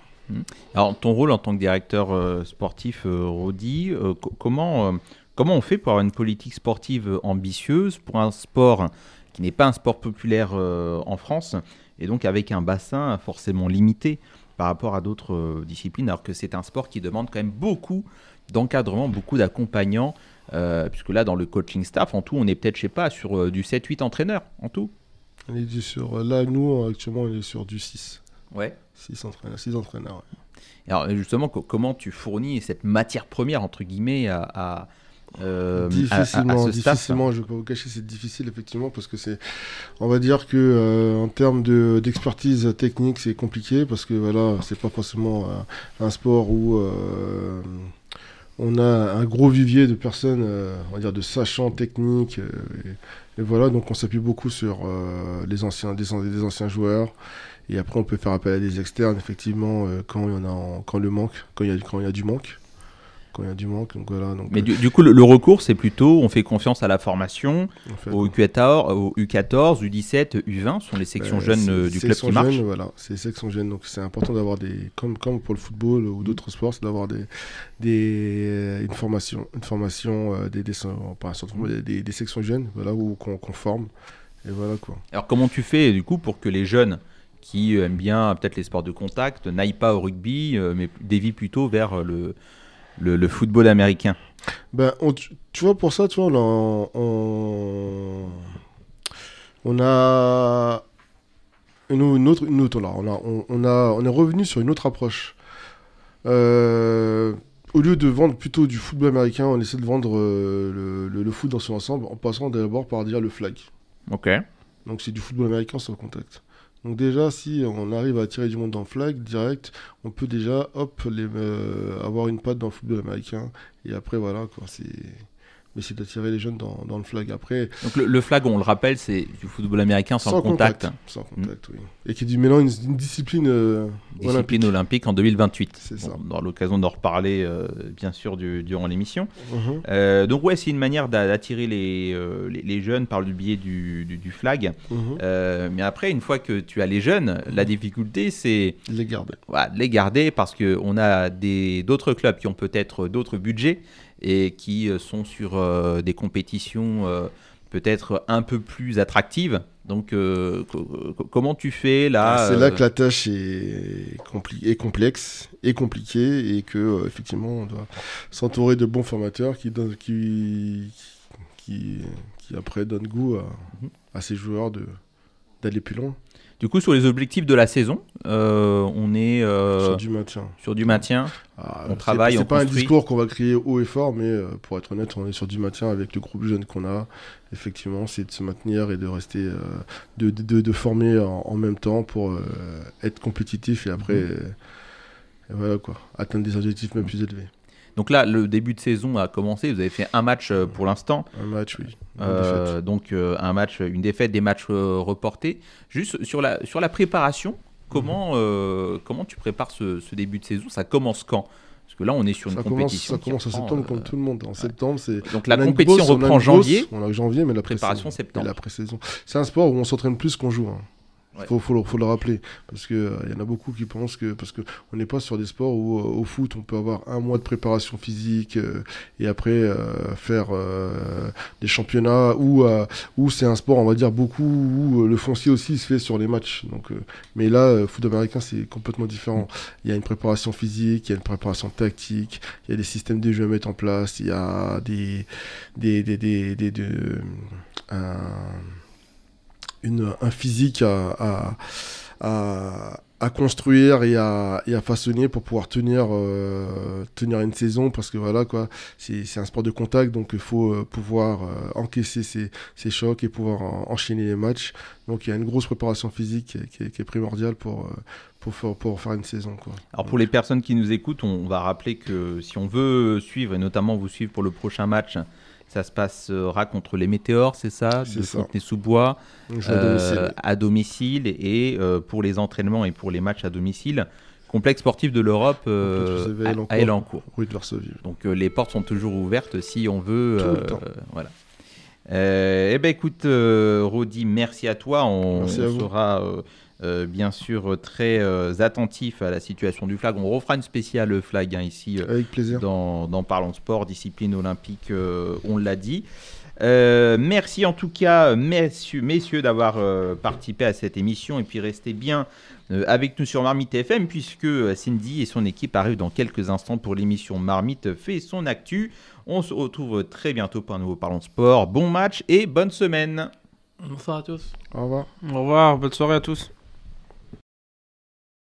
Alors, ton rôle en tant que directeur euh, sportif, euh, Rodi, euh, co- comment, euh, comment on fait pour avoir une politique sportive ambitieuse pour un sport qui n'est pas un sport populaire en France et donc avec un bassin forcément limité par rapport à d'autres disciplines, alors que c'est un sport qui demande quand même beaucoup d'encadrement, beaucoup d'accompagnants, puisque là, dans le coaching staff, en tout, on est peut-être, je sais pas, sur du 7-8 entraîneurs, en tout. On est sur, là, nous, actuellement, on est sur du 6. Ouais. 6 entraîneurs. six entraîneurs ouais. Alors justement, co- comment tu fournis cette matière première entre guillemets à, à, euh, à- à- à difficilement, staff difficilement, je vais pas vous cacher, c'est difficile effectivement parce que c'est, on va dire que euh, en termes de d'expertise technique, c'est compliqué parce que voilà, c'est pas forcément euh, un sport où euh, on a un gros vivier de personnes, euh, on va dire de sachants techniques, euh, et, et voilà, donc on s'appuie beaucoup sur euh, les anciens, des, an- des anciens joueurs. Et après, on peut faire appel à des externes, effectivement, euh, quand il y en a, en- quand le manque, quand il y a du manque, quand il y a du manque. Donc voilà. Donc, Mais euh, du, du coup, le, le recours, c'est plutôt, on fait confiance à la formation, fait au U14, au U14, U17, U20, ce sont les sections Euh, jeunes euh, du club qui marchent. voilà, c'est sections jeunes. Donc c'est important d'avoir des, comme, comme pour le football ou d'autres sports, c'est d'avoir des, des, une formation, une formation euh, des, des, des, des sections jeunes, voilà, où qu'on forme. Et voilà quoi. Alors comment tu fais du coup pour que les jeunes qui aiment bien peut-être les sports de contact n'aillent pas au rugby, mais dévient plutôt vers le, le, le football américain Ben, on- tu vois, pour ça, tu vois, on a, on, on a une, une autre, une autre là, on a, on, on a, on est revenu sur une autre approche. Euh, au lieu de vendre plutôt du football américain, on essaie de vendre euh, le, le- le foot dans son ensemble en passant d'abord par dire le flag. Ok. Donc c'est du football américain sans contact. Donc déjà, si on arrive à tirer du monde le flag direct, on peut déjà hop euh, avoir une patte dans le football américain. Et après voilà quoi, c'est mais c'est d'attirer les jeunes dans, dans le flag. Après Donc le, le flag, on le rappelle, c'est du football américain sans, contact. sans contact, oui. Et qui est du mélange une, une discipline euh, Discipline olympique. en 2028. C'est ça. on aura l'occasion d'en reparler, euh, bien sûr, du- durant l'émission. Mhm. Euh, donc ouais, c'est une manière d'a- d'attirer les, les, les jeunes par le biais du, du, du flag. Euh, mais après, une fois que tu as les jeunes, la difficulté, c'est Les garder. voilà, les garder parce qu'on a d'autres clubs qui ont peut-être d'autres budgets et qui euh, sont sur euh, des compétitions euh, peut-être un peu plus attractives. Donc, euh, co- co- comment tu fais là Ah, c'est là euh, que la tâche est, compli- est complexe et compliquée et que euh, effectivement on doit s'entourer de bons formateurs qui donnent, qui, qui, qui après donnent goût à, Mhm. à ces joueurs de d'aller plus loin Du coup, sur les objectifs de la saison, euh, on est euh, sur du maintien. sur du maintien. Ah, on c'est- travaille, C'est on pas un discours qu'on va crier haut et fort, mais euh, pour être honnête, on est sur du maintien avec le groupe jeune qu'on a. Effectivement, c'est de se maintenir et de rester, euh, de, de, de- de former en, en même temps pour être compétitif et après, Mhm. et voilà quoi, atteindre des objectifs même plus élevés. Donc là, le début de saison a commencé. Vous avez fait un match euh, pour l'instant. Un match, oui. Euh, donc euh, un match, une défaite, des matchs reportés. Juste sur la, sur la préparation, comment, Mhm. comment tu prépares ce, ce début de saison? Ça commence quand? Parce que là, on est sur une Ça commence, compétition. ça commence en septembre euh, comme tout le monde. En septembre, c'est Donc la compétition reprend en janvier. On a janvier, mais la Préparation septembre. La pré-saison. C'est un sport où on s'entraîne plus qu'on joue. hein. Ouais. Faut, faut, faut le rappeler. Parce qu'il y en a beaucoup qui pensent que. Parce qu'on n'est pas sur des sports où, euh, au foot, on peut avoir un mois de préparation physique euh, et après euh, faire euh, des championnats où, euh, où c'est un sport, on va dire, beaucoup où euh, le foncier aussi se fait sur les matchs. Donc, euh, mais là, euh, foot américain, c'est complètement différent. Il y a une préparation physique, il y a une préparation tactique, il y a des systèmes de jeu à mettre en place, il y a des. des, des, des, des- de- un, une- un physique à, à, à- à construire et à, et à façonner pour pouvoir tenir, euh, tenir une saison parce que voilà quoi, c'est un sport de contact donc il faut euh, pouvoir euh, encaisser ces, ces chocs et pouvoir en- enchaîner les matchs. Donc il y a une grosse préparation physique qui est, qui est- qui est primordiale pour, pour, faire, pour faire une saison. Quoi. Alors pour les personnes qui nous écoutent, on va rappeler que si on veut suivre, et notamment vous suivre pour le prochain match, Ça se passera contre les Météores, c'est ça? De. Fontenay-sous-Bois, euh, domicile. à domicile. Et euh, pour les entraînements et pour les matchs à domicile, complexe sportif de l'Europe euh, à- Elancourt. Rue de Varsovie. Donc euh, les portes sont toujours ouvertes si on veut. Tout le euh, temps. voilà. Euh, eh ben écoute, euh, Rodi, merci à toi. On, Merci à vous. sera euh, euh, bien sûr très euh, attentif à la situation du flag. On refera une spéciale flag hein, ici euh, Avec plaisir. dans, dans Parlons Sport, discipline olympique, euh, on l'a dit. Euh, merci en tout cas, messieurs, messieurs d'avoir euh, participé à cette émission et puis restez bien euh, avec nous sur Marmite FM puisque euh, Cindy et son équipe arrivent dans quelques instants pour l'émission Marmite fait son actu. On se retrouve très bientôt pour un nouveau Parlons Sport. Bon match et bonne semaine. Bonsoir à tous. Au revoir. Au revoir, bonne soirée à tous.